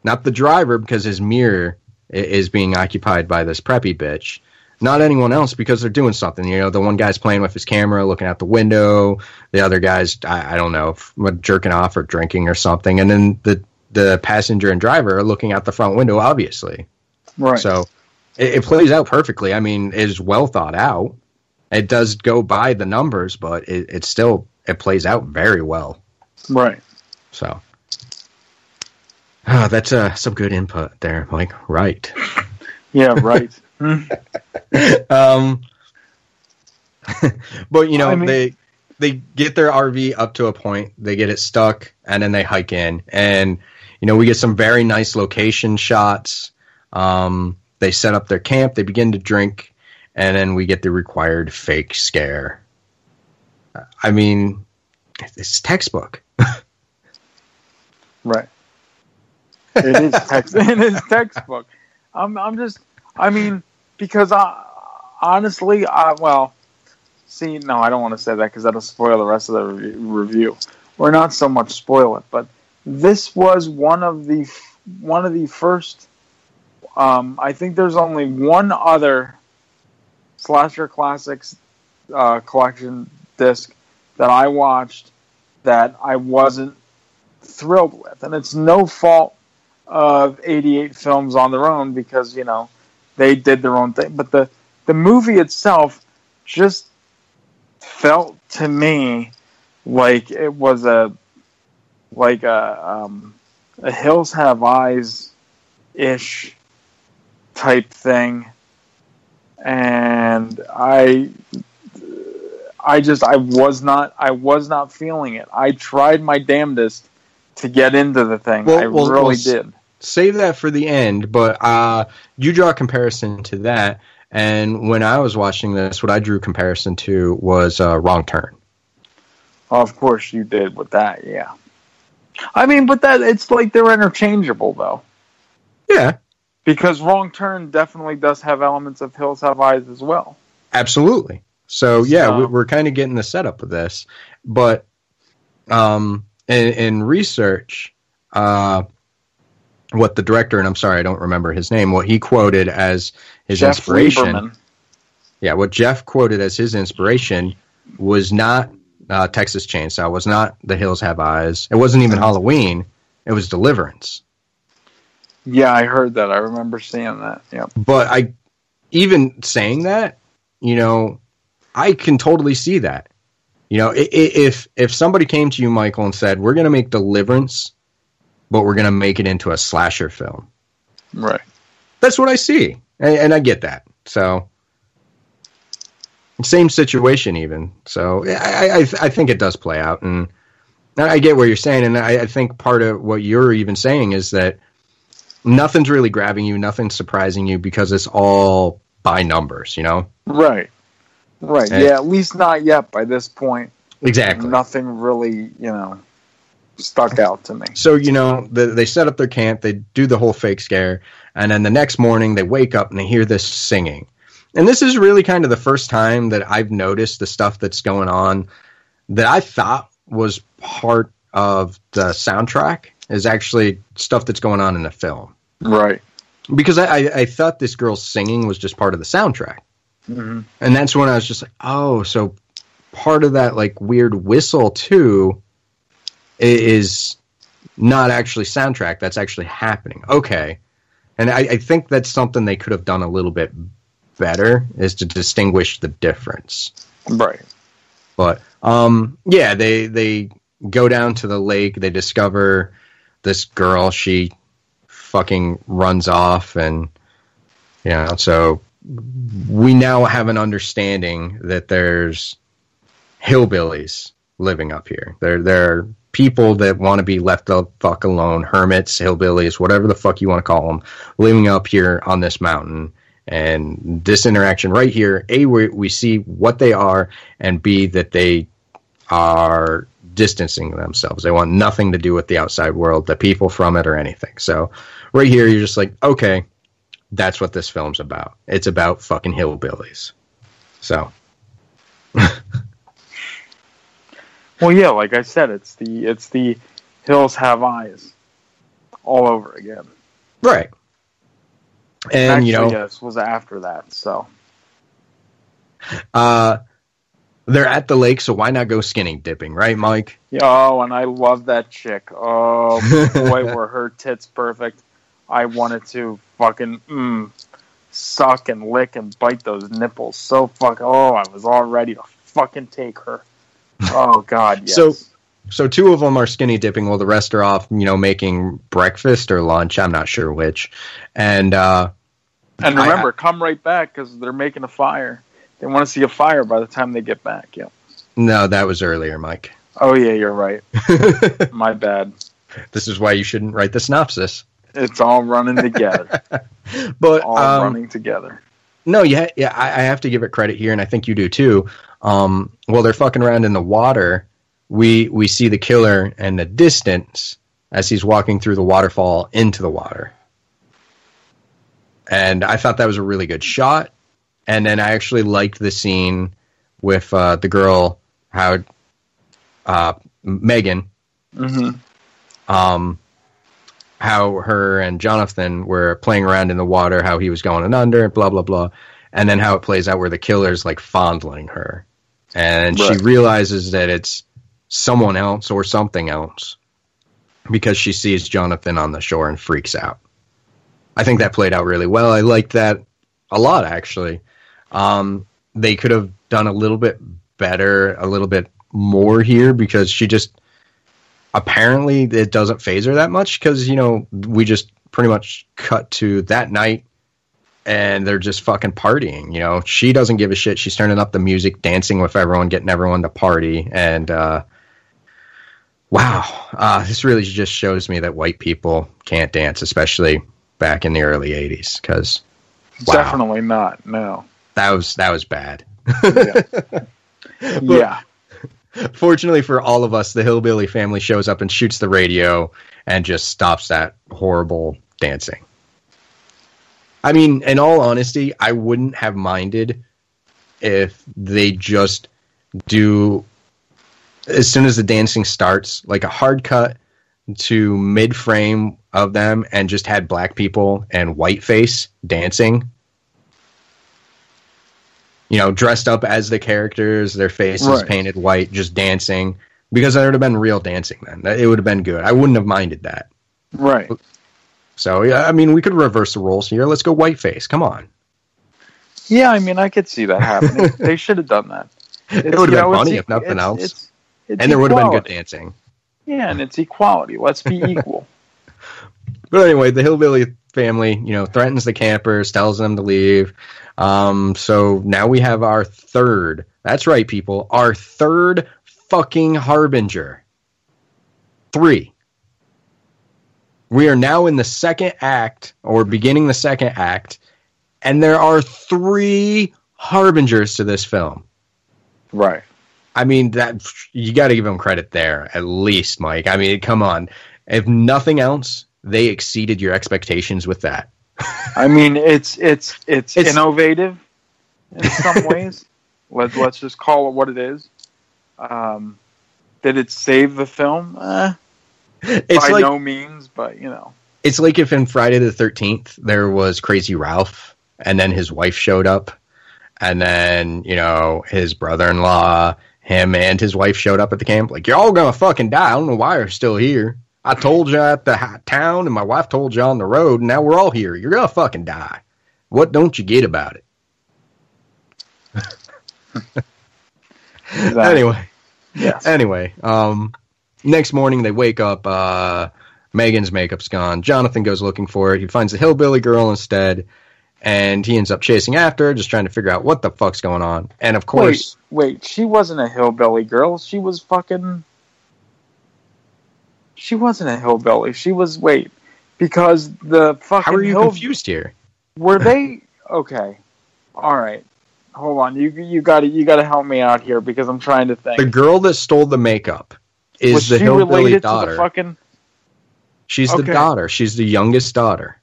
Not the driver because his mirror is being occupied by this preppy bitch. Not anyone else because they're doing something. You know, the one guy's playing with his camera, looking out the window. The other guy's, I, I don't know, jerking off or drinking or something. And then the the passenger and driver are looking out the front window, obviously. Right. So it, it plays out perfectly. I mean, it's well thought out. It does go by the numbers, but it, it still it plays out very well. Right. So ah, that's uh, some good input there, Mike. Right. Yeah, right. Hmm. um, but you know I mean- they they get their RV up to a point, they get it stuck, and then they hike in, and you know we get some very nice location shots. Um, they set up their camp, they begin to drink, and then we get the required fake scare. I mean, it's textbook. Right. It is text. it is textbook. I'm. I'm just. I mean, because I honestly, I well, see, no, I don't want to say that because that'll spoil the rest of the re- review, or not so much spoil it. But this was one of the one of the first. Um, I think there's only one other slasher classics uh, collection disc that I watched that I wasn't thrilled with, and it's no fault of 88 films on their own because you know they did their own thing, but the the movie itself just felt to me like it was a like a um, a Hills Have Eyes ish type thing, and I I just I was not I was not feeling it. I tried my damnedest to get into the thing. Well, I well, really well, did. Save that for the end, but uh, you draw a comparison to that. And when I was watching this, what I drew comparison to was uh, Wrong Turn. Of course you did with that, yeah. I mean, but that it's like they're interchangeable though. Yeah, Because Wrong Turn definitely does have elements of Hills Have Eyes as well. absolutely. So yeah, So- we, we're kind of getting the setup of this, but um, in, in research, uh, what the director and I'm sorry, I don't remember his name. What he quoted as his Jeff inspiration. Lieberman. Yeah, what Jeff quoted as his inspiration was not uh, Texas Chainsaw, was not The Hills Have Eyes. It wasn't even Halloween. It was Deliverance. Yeah, I heard that. I remember seeing that. Yep. But I, even saying that, you know, I can totally see that. You know, if if somebody came to you, Michael, and said, "We're going to make Deliverance, but we're going to make it into a slasher film," Right. that's what I see, and, and I get that. So, same situation, even. So, I, I I think it does play out, and I get what you're saying, and I, I think part of what you're even saying is that nothing's really grabbing you, nothing's surprising you because it's all by numbers, you know. Right. Right. And- yeah, at least not yet by this point. Exactly. Nothing really, you know, stuck out to me. So you know, the, they set up their camp, they do the whole fake scare, and then the next morning they wake up and they hear this singing. And this is really kind of the first time that I've noticed the stuff that's going on that I thought was part of the soundtrack is actually stuff that's going on in the film. Right. Because I, I, I thought this girl's singing was just part of the soundtrack. hmm And that's when I was just like, oh, so part of that like weird whistle too is not actually soundtrack. That's actually happening. Okay. And I, I think that's something they could have done a little bit better is to distinguish the difference. Right. But um, yeah, they they go down to the lake. They discover this girl. She fucking runs off, and you know, so we now have an understanding that there's hillbillies living up here. There there are people that want to be left the fuck alone, hermits, hillbillies, whatever the fuck you want to call them, living up here on this mountain. And this interaction right here, A, we, we see what they are, and B, that they are distancing themselves. They want nothing to do with the outside world, the people from it, or anything. So, right here, you're just like, okay, that's what this film's about. It's about fucking hillbillies. So, Well, yeah, like I said, it's the it's the hills have eyes all over again. right. And, Actually, you know, yes, was after that. So uh, they're at the lake, so why not go skinny dipping, right, Mike? Oh, and I love that chick. Oh boy, were her tits perfect. I wanted to fucking mm, suck and lick and bite those nipples so fuck. Oh, I was all ready to fucking take her. Oh God, yes. So, so two of them are skinny dipping, while the rest are off, you know, making breakfast or lunch. I'm not sure which. And uh, and I- remember, come right back because they're making a fire. They want to see a fire by the time they get back. Yeah. no, that was earlier, Mike. Oh yeah, you're right. My bad. This is why you shouldn't write the synopsis. It's all running together. But all um, running together. no, yeah, yeah, I, I have to give it credit here, and I think you do too. Um, while they're fucking around in the water, we we see the killer in the distance as he's walking through the waterfall into the water, and I thought that was a really good shot. And then I actually liked the scene with uh, the girl, how uh, Megan, Mm-hmm. um, how her and Jonathan were playing around in the water, how he was going under, blah blah blah, and then how it plays out where the killer's like fondling her, and Right. she realizes that it's someone else or something else because she sees Jonathan on the shore and freaks out. I think that played out really well. I liked that a lot actually. Um, they could have done a little bit better, a little bit more here because she just apparently it doesn't phase her that much because you know we just pretty much cut to that night and they're just fucking partying you know she doesn't give a shit she's turning up the music dancing with everyone getting everyone to party and uh wow uh this really just shows me that white people can't dance especially back in the early 80s because Wow. Definitely not. No. that was that was bad Yeah. Fortunately for all of us, the hillbilly family shows up and shoots the radio and just stops that horrible dancing. I mean, in all honesty, I wouldn't have minded if they just do as soon as the dancing starts, like a hard cut to mid frame of them and just had black people and white face dancing. You know, dressed up as the characters, their faces Right. painted white, just dancing. Because there would have been real dancing then. It would have been good. I wouldn't have minded that. Right. So yeah, I mean, we could reverse the roles here. Let's go whiteface. Come on. Yeah, I mean, I could see that happening. they should have done that. It would have been know, funny if nothing it's- else. it's- it's and there would have been good dancing. Yeah, and it's equality. Let's be equal. But anyway, the hillbilly family, you know, threatens the campers, tells them to leave. Um, so now we have our third. That's right, people. Our third fucking harbinger. Three. We are now in the second act, or beginning the second act, and there are three harbingers to this film. Right. I mean that you got to give them credit there at least, Mike. I mean, come on. If nothing else, they exceeded your expectations with that. I mean, it's it's it's, It's- innovative in some ways. Let let's just call it what it is. Um, did it save the film? Eh, It's by like no means, but you know. it's like if in Friday the Thirteenth there was Crazy Ralph, and then his wife showed up, and then you know his brother-in-law, him and his wife showed up at the camp. Like you're all gonna fucking die. I don't know why you're still here. I told you at the town, and my wife told you on the road. And now we're all here. You're gonna fucking die. What don't you get about it? Exactly. Anyway, Yes. anyway, um, next morning they wake up. Uh, Megan's makeup's gone. Jonathan goes looking for it. He finds the hillbilly girl instead, and he ends up chasing after her, just trying to figure out what the fuck's going on. And of course, Wait, wait, she wasn't a hillbilly girl. She was fucking. She wasn't a hillbilly. She was wait, because the fucking how are you hill- confused here? were they okay? All right, hold on. You you got to you got to help me out here because I'm trying to think. The girl that stole the makeup is was the she hillbilly related daughter. to the fucking? She's the daughter. She's the youngest daughter.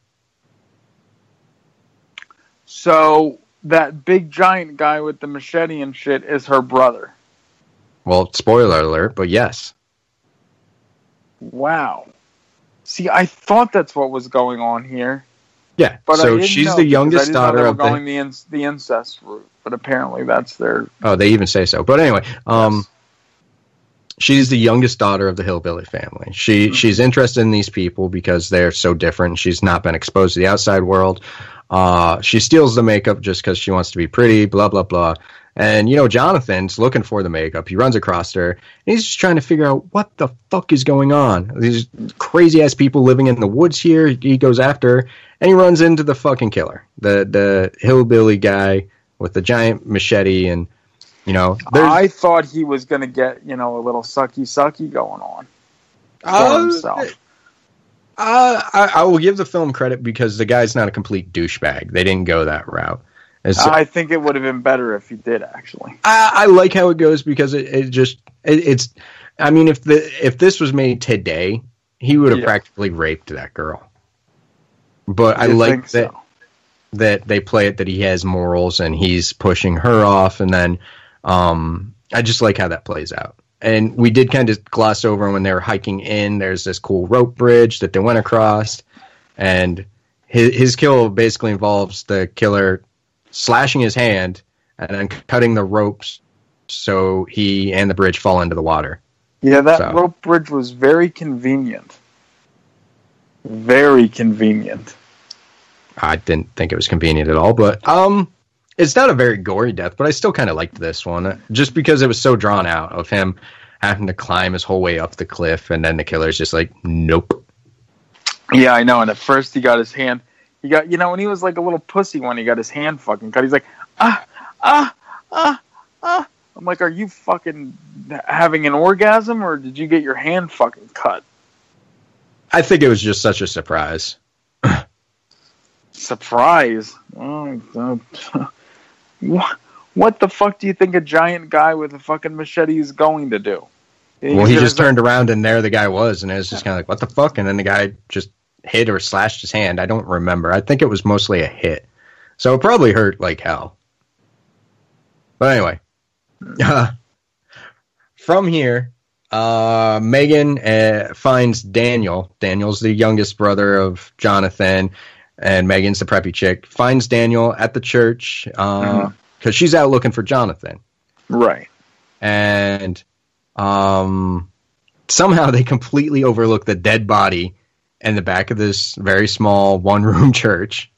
So that big giant guy with the machete and shit is her brother. Well, spoiler alert, but yes. Wow. See, I thought that's what was going on here. Yeah. But so she's the youngest daughter they were of the going the inc- the incest route, but apparently that's their Oh, they even say so. But anyway, um, she's the youngest daughter of the hillbilly family. She she's interested in these people because they're so different. She's not been exposed to the outside world. Uh, she steals the makeup just because she wants to be pretty. Blah blah blah. And you know, Jonathan's looking for the makeup. He runs across her, and he's just trying to figure out what the fuck is going on. These crazy ass people living in the woods here. He goes after, her, and he runs into the fucking killer, the the hillbilly guy with the giant machete, and you know, there's I thought he was gonna get, you know, a little sucky sucky going on for Uh, himself. Uh, I, I will give the film credit because the guy's not a complete douchebag. They didn't go that route. It's, I think it would have been better if he did actually. I, I like how it goes because it, it just it, it's. I mean, if the if this was made today, he would have Yeah. practically raped that girl. But I like that so? that they play it that he has morals and he's pushing her off, and then um, I just like how that plays out. And we did kind of gloss over when they were hiking in. There's this cool rope bridge that they went across, and his his kill basically involves the killer slashing his hand and then cutting the ropes so he and the bridge fall into the water. Yeah, that So- rope bridge was very convenient. Very convenient. I didn't think it was convenient at all, but um, it's not a very gory death, but I still kind of liked this one just because it was so drawn out of him having to climb his whole way up the cliff, and then the killer's just like, nope. Yeah, I know. And at first he got his hand. He got you know when he was like a little pussy when he got his hand fucking cut. He's like ah ah ah ah. I'm like, are you fucking having an orgasm or did you get your hand fucking cut? I think it was just such a surprise. Surprise. Oh, uh, what, what the fuck do you think a giant guy with a fucking machete is going to do? Well, he just turned around and there the guy was, and it was just kind of like, what the fuck? And then the guy just hit or slashed his hand. I don't remember. I think it was mostly a hit. So it probably hurt like hell. But anyway, uh, from here, uh, Megan uh, finds Daniel. Daniel's the youngest brother of Jonathan, and Megan's the preppy chick. Finds Daniel at the church because Mhm. she's out looking for Jonathan Right. and um, somehow they completely overlook the dead body in the back of this very small one room church.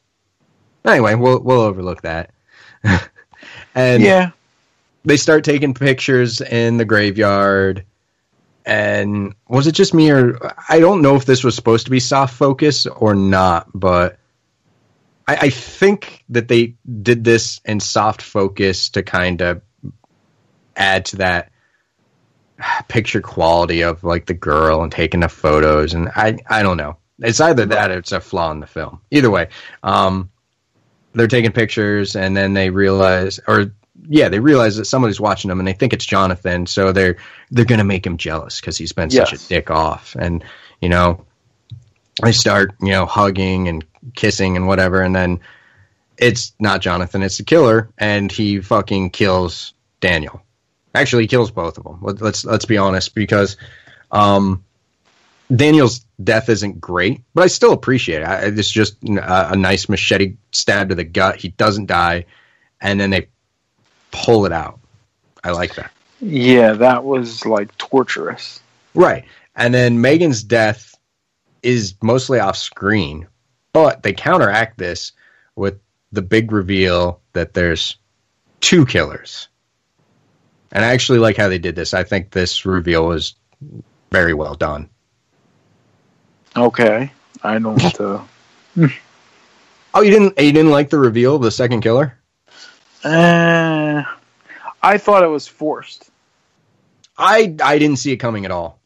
Anyway, we'll we'll overlook that. and yeah. they start taking pictures in the graveyard. And was it just me or I don't know if this was supposed to be soft focus or not, but I, I think that they did this in soft focus to kind of add to that picture quality of like the girl and taking the photos and I I don't know. It's either that or it's a flaw in the film. Either way, um, they're taking pictures and then they realize or yeah, they realize that somebody's watching them and they think it's Jonathan, so they're they're gonna make him jealous because he's been such a dick off, and you know they start you know hugging and kissing and whatever, and then it's not Jonathan, it's the killer, and he fucking kills Daniel. Actually, he kills both of them. Let, let's let's be honest, because um, Daniel's death isn't great, but I still appreciate it. I, it's just a, a nice machete stab to the gut. He doesn't die, and then they pull it out. I like that. Yeah, that was like torturous. Right. And then Megan's death is mostly off screen, but they counteract this with the big reveal that there's two killers. And I actually like how they did this. I think this reveal was very well done. Okay. I don't uh Oh, you didn't you didn't like the reveal of the second killer? Uh, I thought it was forced. I I didn't see it coming at all.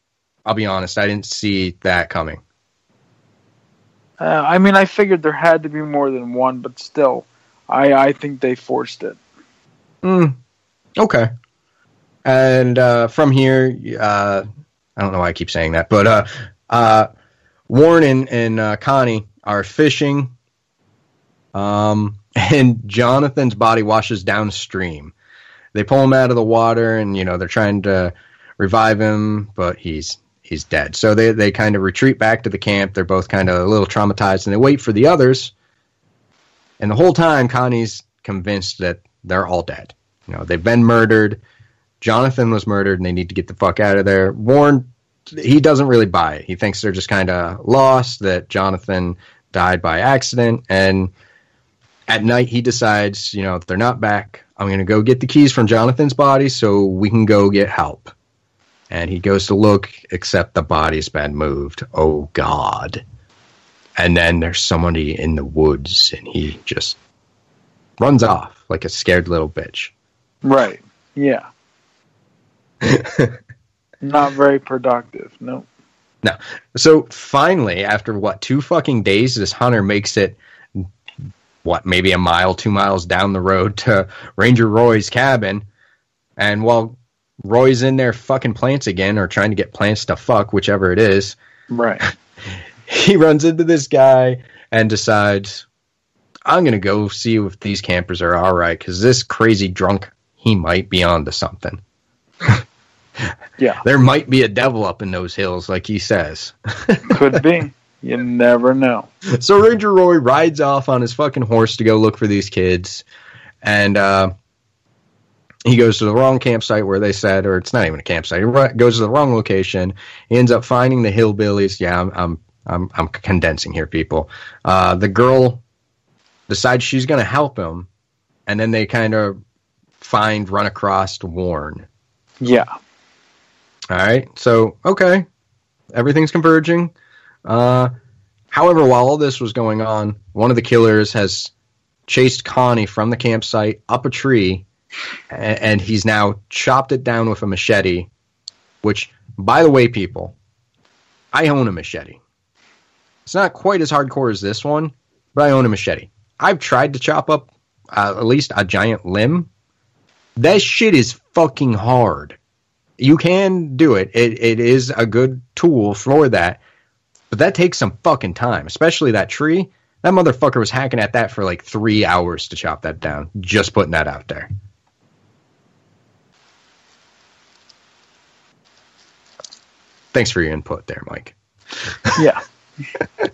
I'll be honest, I didn't see that coming. Uh, I mean, I figured there had to be more than one, but still, I I think they forced it. Mm, okay. And uh, from here, uh, I don't know why I keep saying that, but uh, uh, Warren and, and uh, Connie are fishing, um, and Jonathan's body washes downstream. They pull him out of the water, and you know they're trying to revive him, but he's he's dead. So they they kind of retreat back to the camp. They're both kind of a little traumatized, and they wait for the others. And the whole time, Connie's convinced that they're all dead. You know, they've been murdered. Jonathan was murdered, and they need to get the fuck out of there. Warren, he doesn't really buy it. He thinks they're just kind of lost. That Jonathan died by accident, and at night he decides, you know, if they're not back, I'm going to go get the keys from Jonathan's body so we can go get help. And he goes to look, except the body's been moved. Oh God! And then there's somebody in the woods, and he just runs off like a scared little bitch. Right. Yeah. Not very productive. No. No. So finally, after what two fucking days, this hunter makes it what maybe a mile, two miles down the road to Ranger Roy's cabin, and while Roy's in there fucking plants again or trying to get plants to fuck, whichever it is, Right. he runs into this guy and decides, I'm gonna go see if these campers are all right because this crazy drunk he might be onto something. Yeah. There might be a devil up in those hills, like he says. Could be. You never know. so Ranger Roy rides off on his fucking horse to go look for these kids, and uh, he goes to the wrong campsite where they said, or it's not even a campsite. He goes to the wrong location. Ends up finding the hillbillies. Yeah, I'm I'm I'm, I'm condensing here, people. Uh, the girl decides she's going to help him, and then they kind of find run across Warren. Yeah. All right. So, okay. Everything's converging. Uh, however, while all this was going on, one of the killers has chased Connie from the campsite up a tree, and he's now chopped it down with a machete. Which, by the way, people, I own a machete. It's not quite as hardcore as this one, but I own a machete. I've tried to chop up uh, at least a giant limb. That shit is fucking hard you can do it. It it is a good tool for that, but that takes some fucking time, especially that tree. That motherfucker was hacking at that for like three hours to chop that down. Just putting that out there. Thanks for your input there, Mike. Yeah.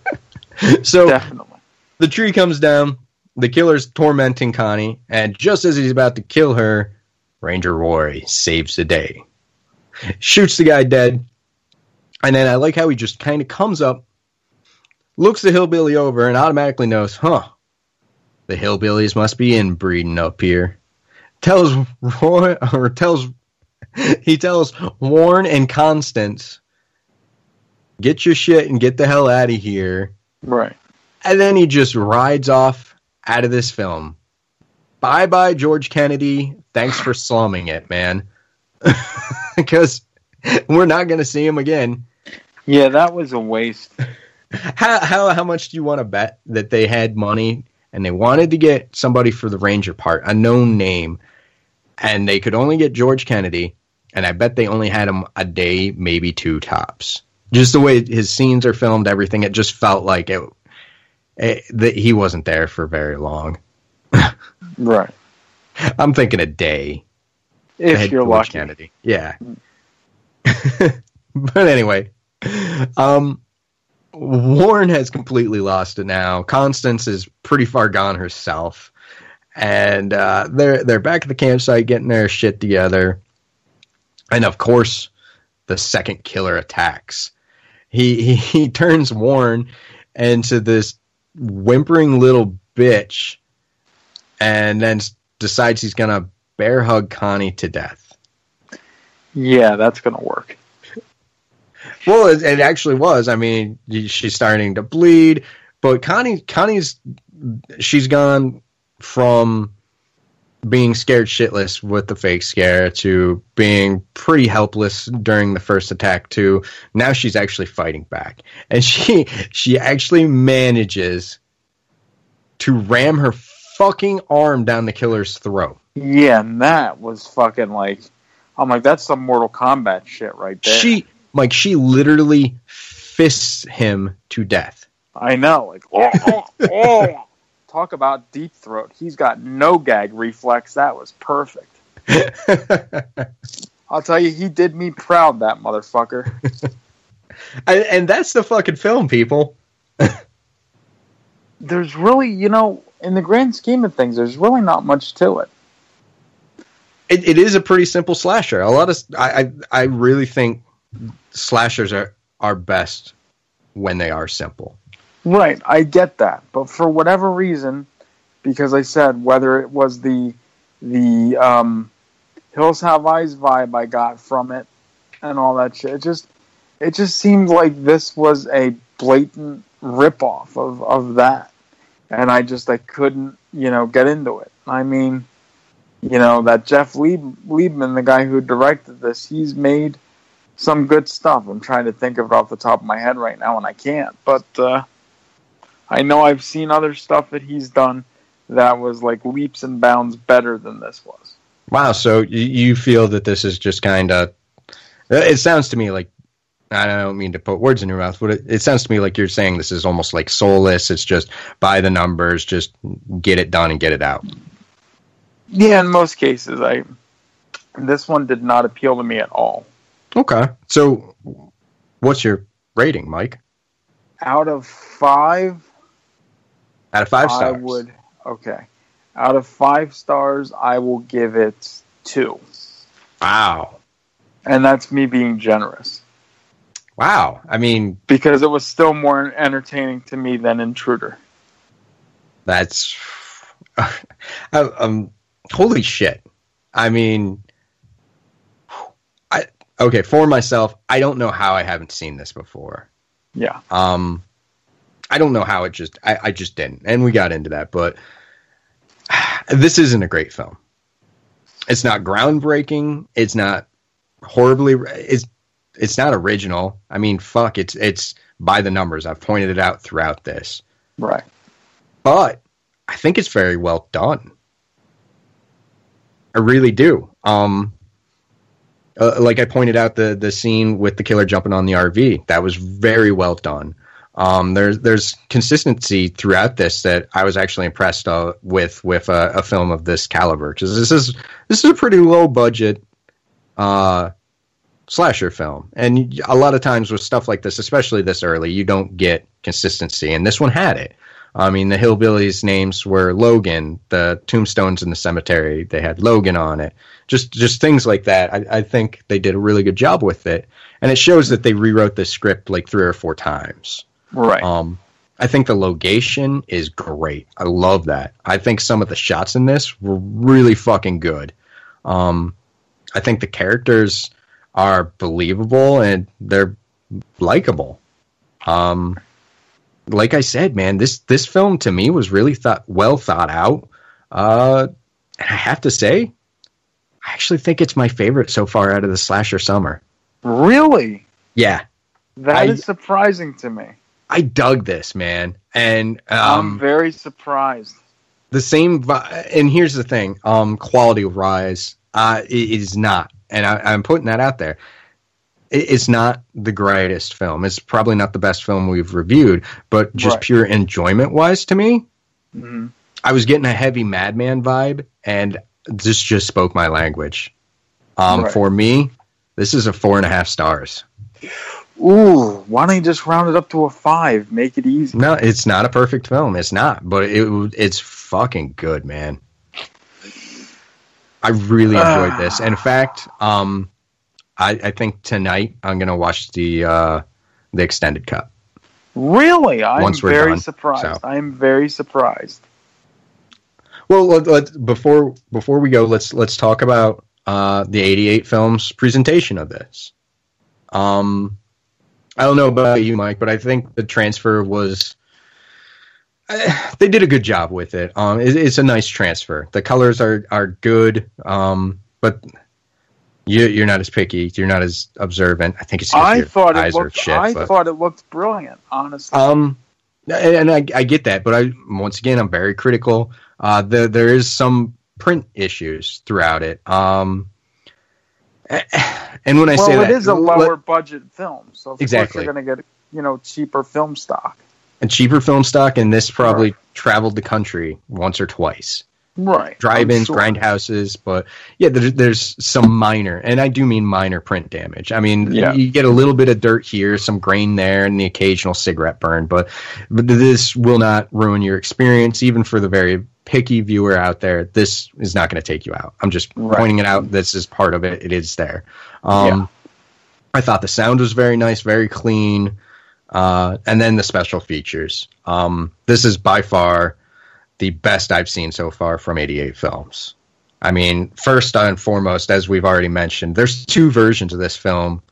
So Definitely. the tree comes down. The killer's tormenting Connie, and just as he's about to kill her, Ranger Roy saves the day. Shoots the guy dead. And then I like how he just kind of comes up, looks the hillbilly over, and automatically knows, huh, the hillbillies must be inbreeding up here. Tells Roy, or tells, he tells Warren and Constance, get your shit and get the hell out of here. Right. And then he just rides off out of this film. Bye bye, George Kennedy. Thanks for slumming it, man. Because we're not going to see him again. Yeah, that was a waste. How, how, how much do you want to bet that they had money and they wanted to get somebody for the Ranger part, a known name, and they could only get George Kennedy, and I bet they only had him a day, maybe two tops. Just the way his scenes are filmed, everything, it just felt like it, it that he wasn't there for very long. Right. I'm thinking a day. If you're lucky. Kennedy. Yeah. but anyway, um, Warren has completely lost it now. Constance is pretty far gone herself, and uh, they're they're back at the campsite getting their shit together. And of course, the second killer attacks. He he, he turns Warren into this whimpering little bitch, and then decides he's gonna bear hug Connie to death. Yeah, that's gonna work. Well, it, it actually was. I mean, she's starting to bleed, but Connie, Connie's, she's gone from being scared shitless with the fake scare to being pretty helpless during the first attack to now she's actually fighting back, and she she actually manages to ram her fucking arm down the killer's throat. Yeah, and that was fucking like, I'm like, that's some Mortal Kombat shit right there. She like she literally fists him to death. I know, like, oh, oh, oh. Talk about deep throat. He's got no gag reflex. That was perfect. I'll tell you, he did me proud, that motherfucker. and, and that's the fucking film, people. There's really, you know, in the grand scheme of things, there's really not much to it. It, it is a pretty simple slasher. A lot of I, I I really think slashers are are best when they are simple. Right, I get that, but for whatever reason, because I said whether it was the the um, Hills Have Eyes vibe I got from it and all that shit, it just it just seemed like this was a blatant ripoff of of that, and I just I couldn't you know get into it. I mean, you know that Jeff Lieb, Liebman, the guy who directed this, he's made some good stuff. I'm trying to think of it off the top of my head right now, and I can't. But uh, I know I've seen other stuff that he's done, that was like leaps and bounds better than this was. Wow. So you, you feel that this is just kind of. It sounds to me like I don't mean to put words in your mouth, but it, it, sounds to me like you're saying this is almost like soulless. It's just by the numbers, just get it done and get it out. Yeah, in most cases, I this one did not appeal to me at all. Okay, so what's your rating, Mike? Out of five. Out of five stars, I would. Okay, out of five stars, I will give it two. Wow, and that's me being generous. Wow. I mean, because it was still more entertaining to me than Intruder. That's um holy shit. I mean I okay, for myself, I don't know how I haven't seen this before. Yeah. Um I don't know how it just I, I just didn't. And we got into that, but this isn't a great film. It's not groundbreaking. It's not horribly it's it's not original. I mean, fuck, it's it's by the numbers. I've pointed it out throughout this. Right. But I think it's very well done. I really do. Um uh, like I pointed out the the scene with the killer jumping on the RV, that was very well done. Um, there's there's consistency throughout this that I was actually impressed uh, with with a, a, film of this caliber because this is this is a pretty low budget uh, slasher film. And a lot of times with stuff like this, especially this early, you don't get consistency. And this one had it. I mean, the hillbillies' names were Logan. The tombstones in the cemetery they had Logan on it. Just just things like that. I, I think they did a really good job with it, and it shows that they rewrote the script like three or four times. Right. Um, I think the location is great. I love that. I think some of the shots in this were really fucking good. Um, I think the characters are believable and they're likable. Um, like I said, man, this this film to me was really thought well thought out. Uh, and I have to say, I actually think it's my favorite so far out of the slasher summer. Really? Yeah. that I, is surprising to me. I dug this, man, and um, I'm very surprised. The same, and here's the thing: um, quality wise, uh, it is not and I, am putting that out there. it's not the greatest film. It's probably not the best film we've reviewed, but just right. pure enjoyment wise, to me, mm-hmm. I was getting a heavy Madman vibe, and this just spoke my language. Um, right. For me, this is a four and a half stars. Ooh, why don't you just round it up to a five? Make it easy. No, it's not a perfect film. It's not, but it it's fucking good, man. I really enjoyed this. And in fact, um, I, I think tonight I'm gonna watch the uh, the extended cut. Really, I'm very done, surprised. So. I'm very surprised. Well, let, let, before before we go, let's let's talk about uh, the '88 film's presentation of this. Um, I don't know about you, Mike, but I think the transfer was they did a good job with it. Um, it, it's a nice transfer. The colors are are good, um, but you, are not as picky. You're not as observant. I think it's. I thought it looked. Shit, I but, thought it looked brilliant. Honestly. Um, and, and I, I get that, but I once again I'm very critical. Uh, the, there is some print issues throughout it. Um, and when I well, say it that, it is a lower let, budget film, so exactly. you're going to get you know cheaper film stock and cheaper film stock, and this probably right. traveled the country once or twice. Right. Drive-ins, sure. grindhouses, but yeah, there's, there's some minor, and I do mean minor print damage. I mean, yeah. you get a little bit of dirt here, some grain there, and the occasional cigarette burn, but, but this will not ruin your experience, even for the very picky viewer out there. This is not going to take you out. I'm just right. pointing it out. This is part of it. It is there. Um, yeah. I thought the sound was very nice, very clean. Uh, and then the special features. Um, this is by far the best I've seen so far from 88 films. I mean, first and foremost, as we've already mentioned, there's two versions of this film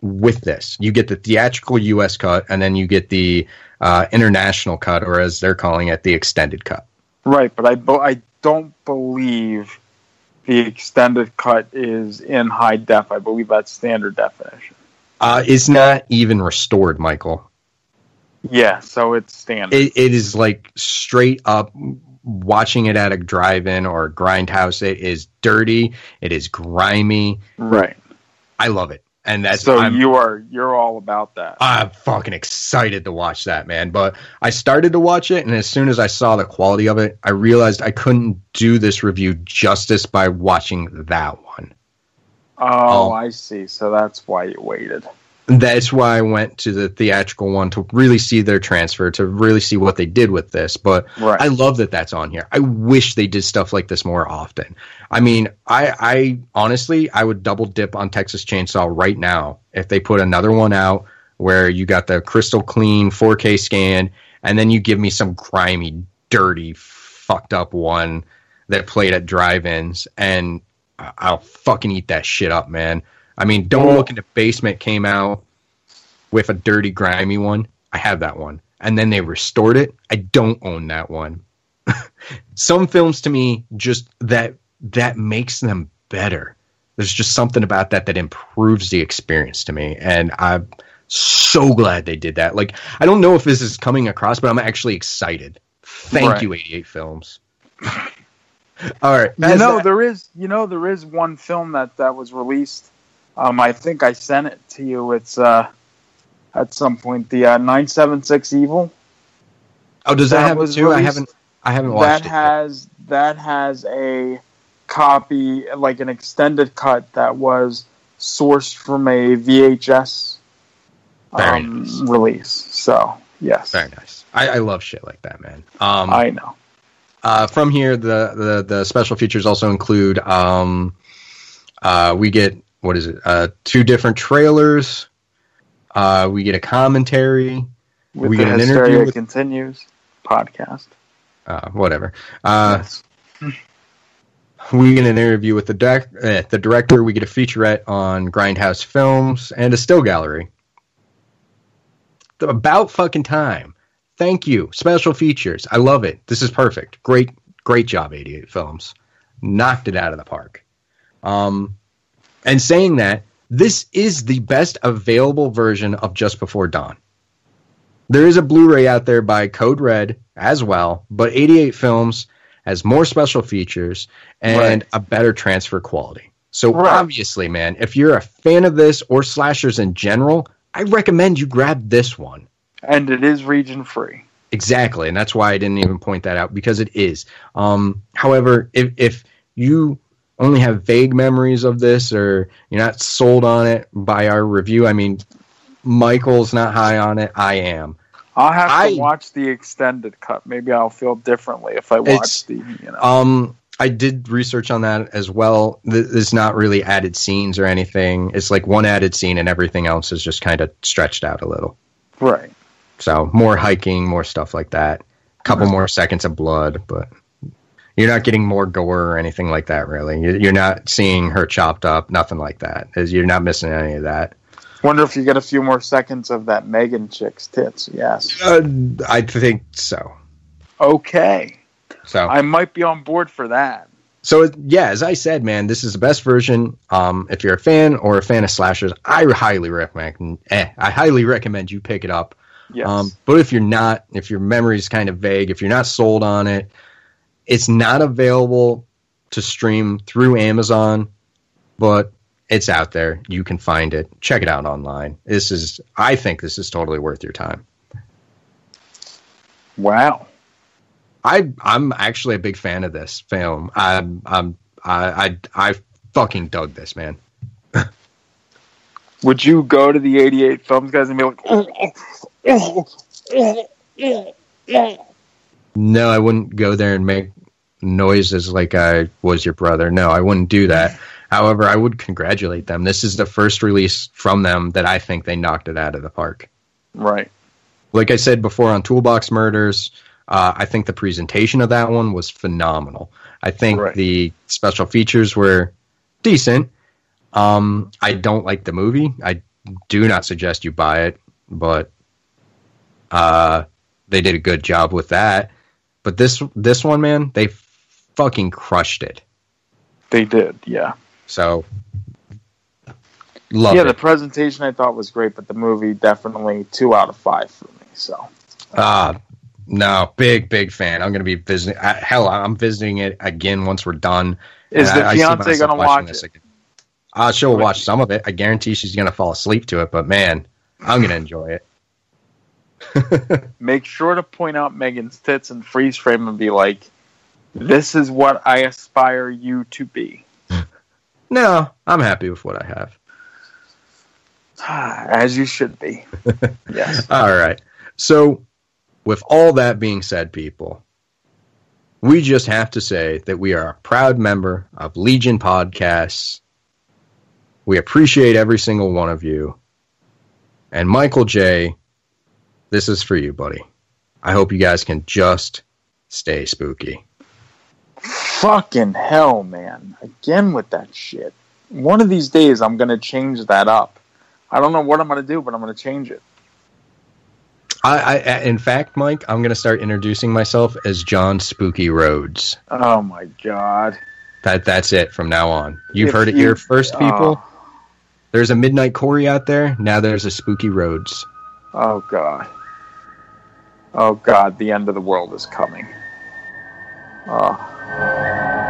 with this. You get the theatrical US cut, and then you get the uh, international cut, or as they're calling it, the extended cut. Right, but I, bo- I don't believe the extended cut is in high def. I believe that's standard definition. Uh, it's not even restored, Michael. Yeah, so it's standard. It, it is like straight up watching it at a drive-in or a grindhouse. It is dirty. It is grimy. Right. I love it, and that's so I'm, you are you're all about that. I'm fucking excited to watch that, man. But I started to watch it, and as soon as I saw the quality of it, I realized I couldn't do this review justice by watching that one. Oh, Um, I see. So that's why you waited. That's why I went to the theatrical one to really see their transfer, to really see what they did with this. But Right. I love that that's on here. I wish they did stuff like this more often. I mean, I, I honestly, I would double dip on Texas Chainsaw right now if they put another one out where you got the crystal clean 4K scan, and then you give me some grimy, dirty, fucked up one that played at drive-ins, and I'll fucking eat that shit up, man. I mean, Don't Look in the Basement came out with a dirty, grimy one. I have that one. And then they restored it. I don't own that one. Some films to me just that that makes them better. There's just something about that that improves the experience to me. And I'm so glad they did that. Like, I don't know if this is coming across, but I'm actually excited. Thank Right. you, 88 Films. All right. You know that- there is you know there is one film that that was released. Um, I think I sent it to you. It's uh, at some point the uh, nine seven six evil. oh, does that, that have it too? I haven't. I haven't watched that it. has that has a copy like an extended cut that was sourced from a VHS um, nice. release. So yes, Very nice. I, I love shit like that, man. Um, I know. uh, from here, the, the the special features also include um, uh, we get what is it? Uh, two different trailers. Uh, we get a commentary. With we get an interview with continues podcast. uh, whatever. Uh, Yes. we get an interview with the dec- eh, the director. We get a featurette on Grindhouse Films and a still gallery. About fucking time. Thank you. Special features. I love it. This is perfect. Great, great job, 88 Films. Knocked it out of the park. Um, and saying that, this is the best available version of Just Before Dawn. There is a Blu-ray out there by Code Red as well, but 88 Films has more special features and Right. a better transfer quality. So Right. obviously, man, if you're a fan of this or slashers in general, I recommend you grab this one. And it is region free. Exactly, and that's why I didn't even point that out because it is. Um, however, if if you only have vague memories of this or you're not sold on it by our review, I mean, Michael's not high on it. I am. I'll have I- to watch the extended cut. Maybe I'll feel differently if I watch the you know. Um, I did research on that as well. There's not really added scenes or anything. It's like one added scene, and everything else is just kind of stretched out a little. right. So more hiking, more stuff like that. A couple more seconds of blood, but you're not getting more gore or anything like that. Really, You- you're not seeing her chopped up. Nothing like that. You're not missing any of that. Wonder if you get a few more seconds of that Megan chick's tits. Yes. Uh, I think so. Okay. So I might be on board for that. So yeah, as I said, man, this is the best version. Um, if you're a fan or a fan of slashers, I highly recommend. Eh, I highly recommend you pick it up. Yes. Um, but if you're not, if your memory is kind of vague, if you're not sold on it, it's not available to stream through Amazon, but it's out there. You can find it. Check it out online. This is, I think, this is totally worth your time. wow. I I'm actually a big fan of this film. I'm I'm I I, I fucking dug this man. Would you go to the 88 Films guys and be like, oh, oh, oh. No, I wouldn't go there and make noises like I was your brother. No, I wouldn't do that. However, I would congratulate them. This is the first release from them that I think they knocked it out of the park. Right. Like I said before on Toolbox Murders, uh, I think the presentation of that one was phenomenal. I think Right. the special features were decent. Um, I don't like the movie. I do not suggest you buy it, but uh, they did a good job with that. But this this one, man, they fucking crushed it. They did. Yeah. So love yeah, it. the presentation I thought was great, but the movie definitely two out of five for me. So Uh, No, big big fan. I'm going to be visiting. Uh, hell, I'm visiting it again once we're done. Is the I- I fiance myself gonna watch it? again. Uh, she'll watch some of it. I guarantee she's going to fall asleep to it. But man, I'm going to enjoy it. Make sure to point out Megan's tits and freeze frame and be like, "This is what I aspire you to be." No, I'm happy with what I have. Ah, as you should be. yes. All right. So, with all that being said, people, we just have to say that we are a proud member of Legion Podcasts. We appreciate every single one of you. And Michael J, this is for you, buddy. I hope you guys can just stay spooky. Fucking hell, man. Again with that shit. One of these days, I'm going to change that up. I don't know what I'm going to do, but I'm going to change it. I, I, in fact, Mike, I'm going to start introducing myself as John Spooky Rhodes. Oh my god. That that's it from now on. You've If heard it you- here first, people. Oh. There's a Midnight Corey out there. Now there's a Spooky Rhodes. Oh god. Oh god, the end of the world is coming. Oh. Thank you.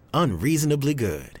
unreasonably good.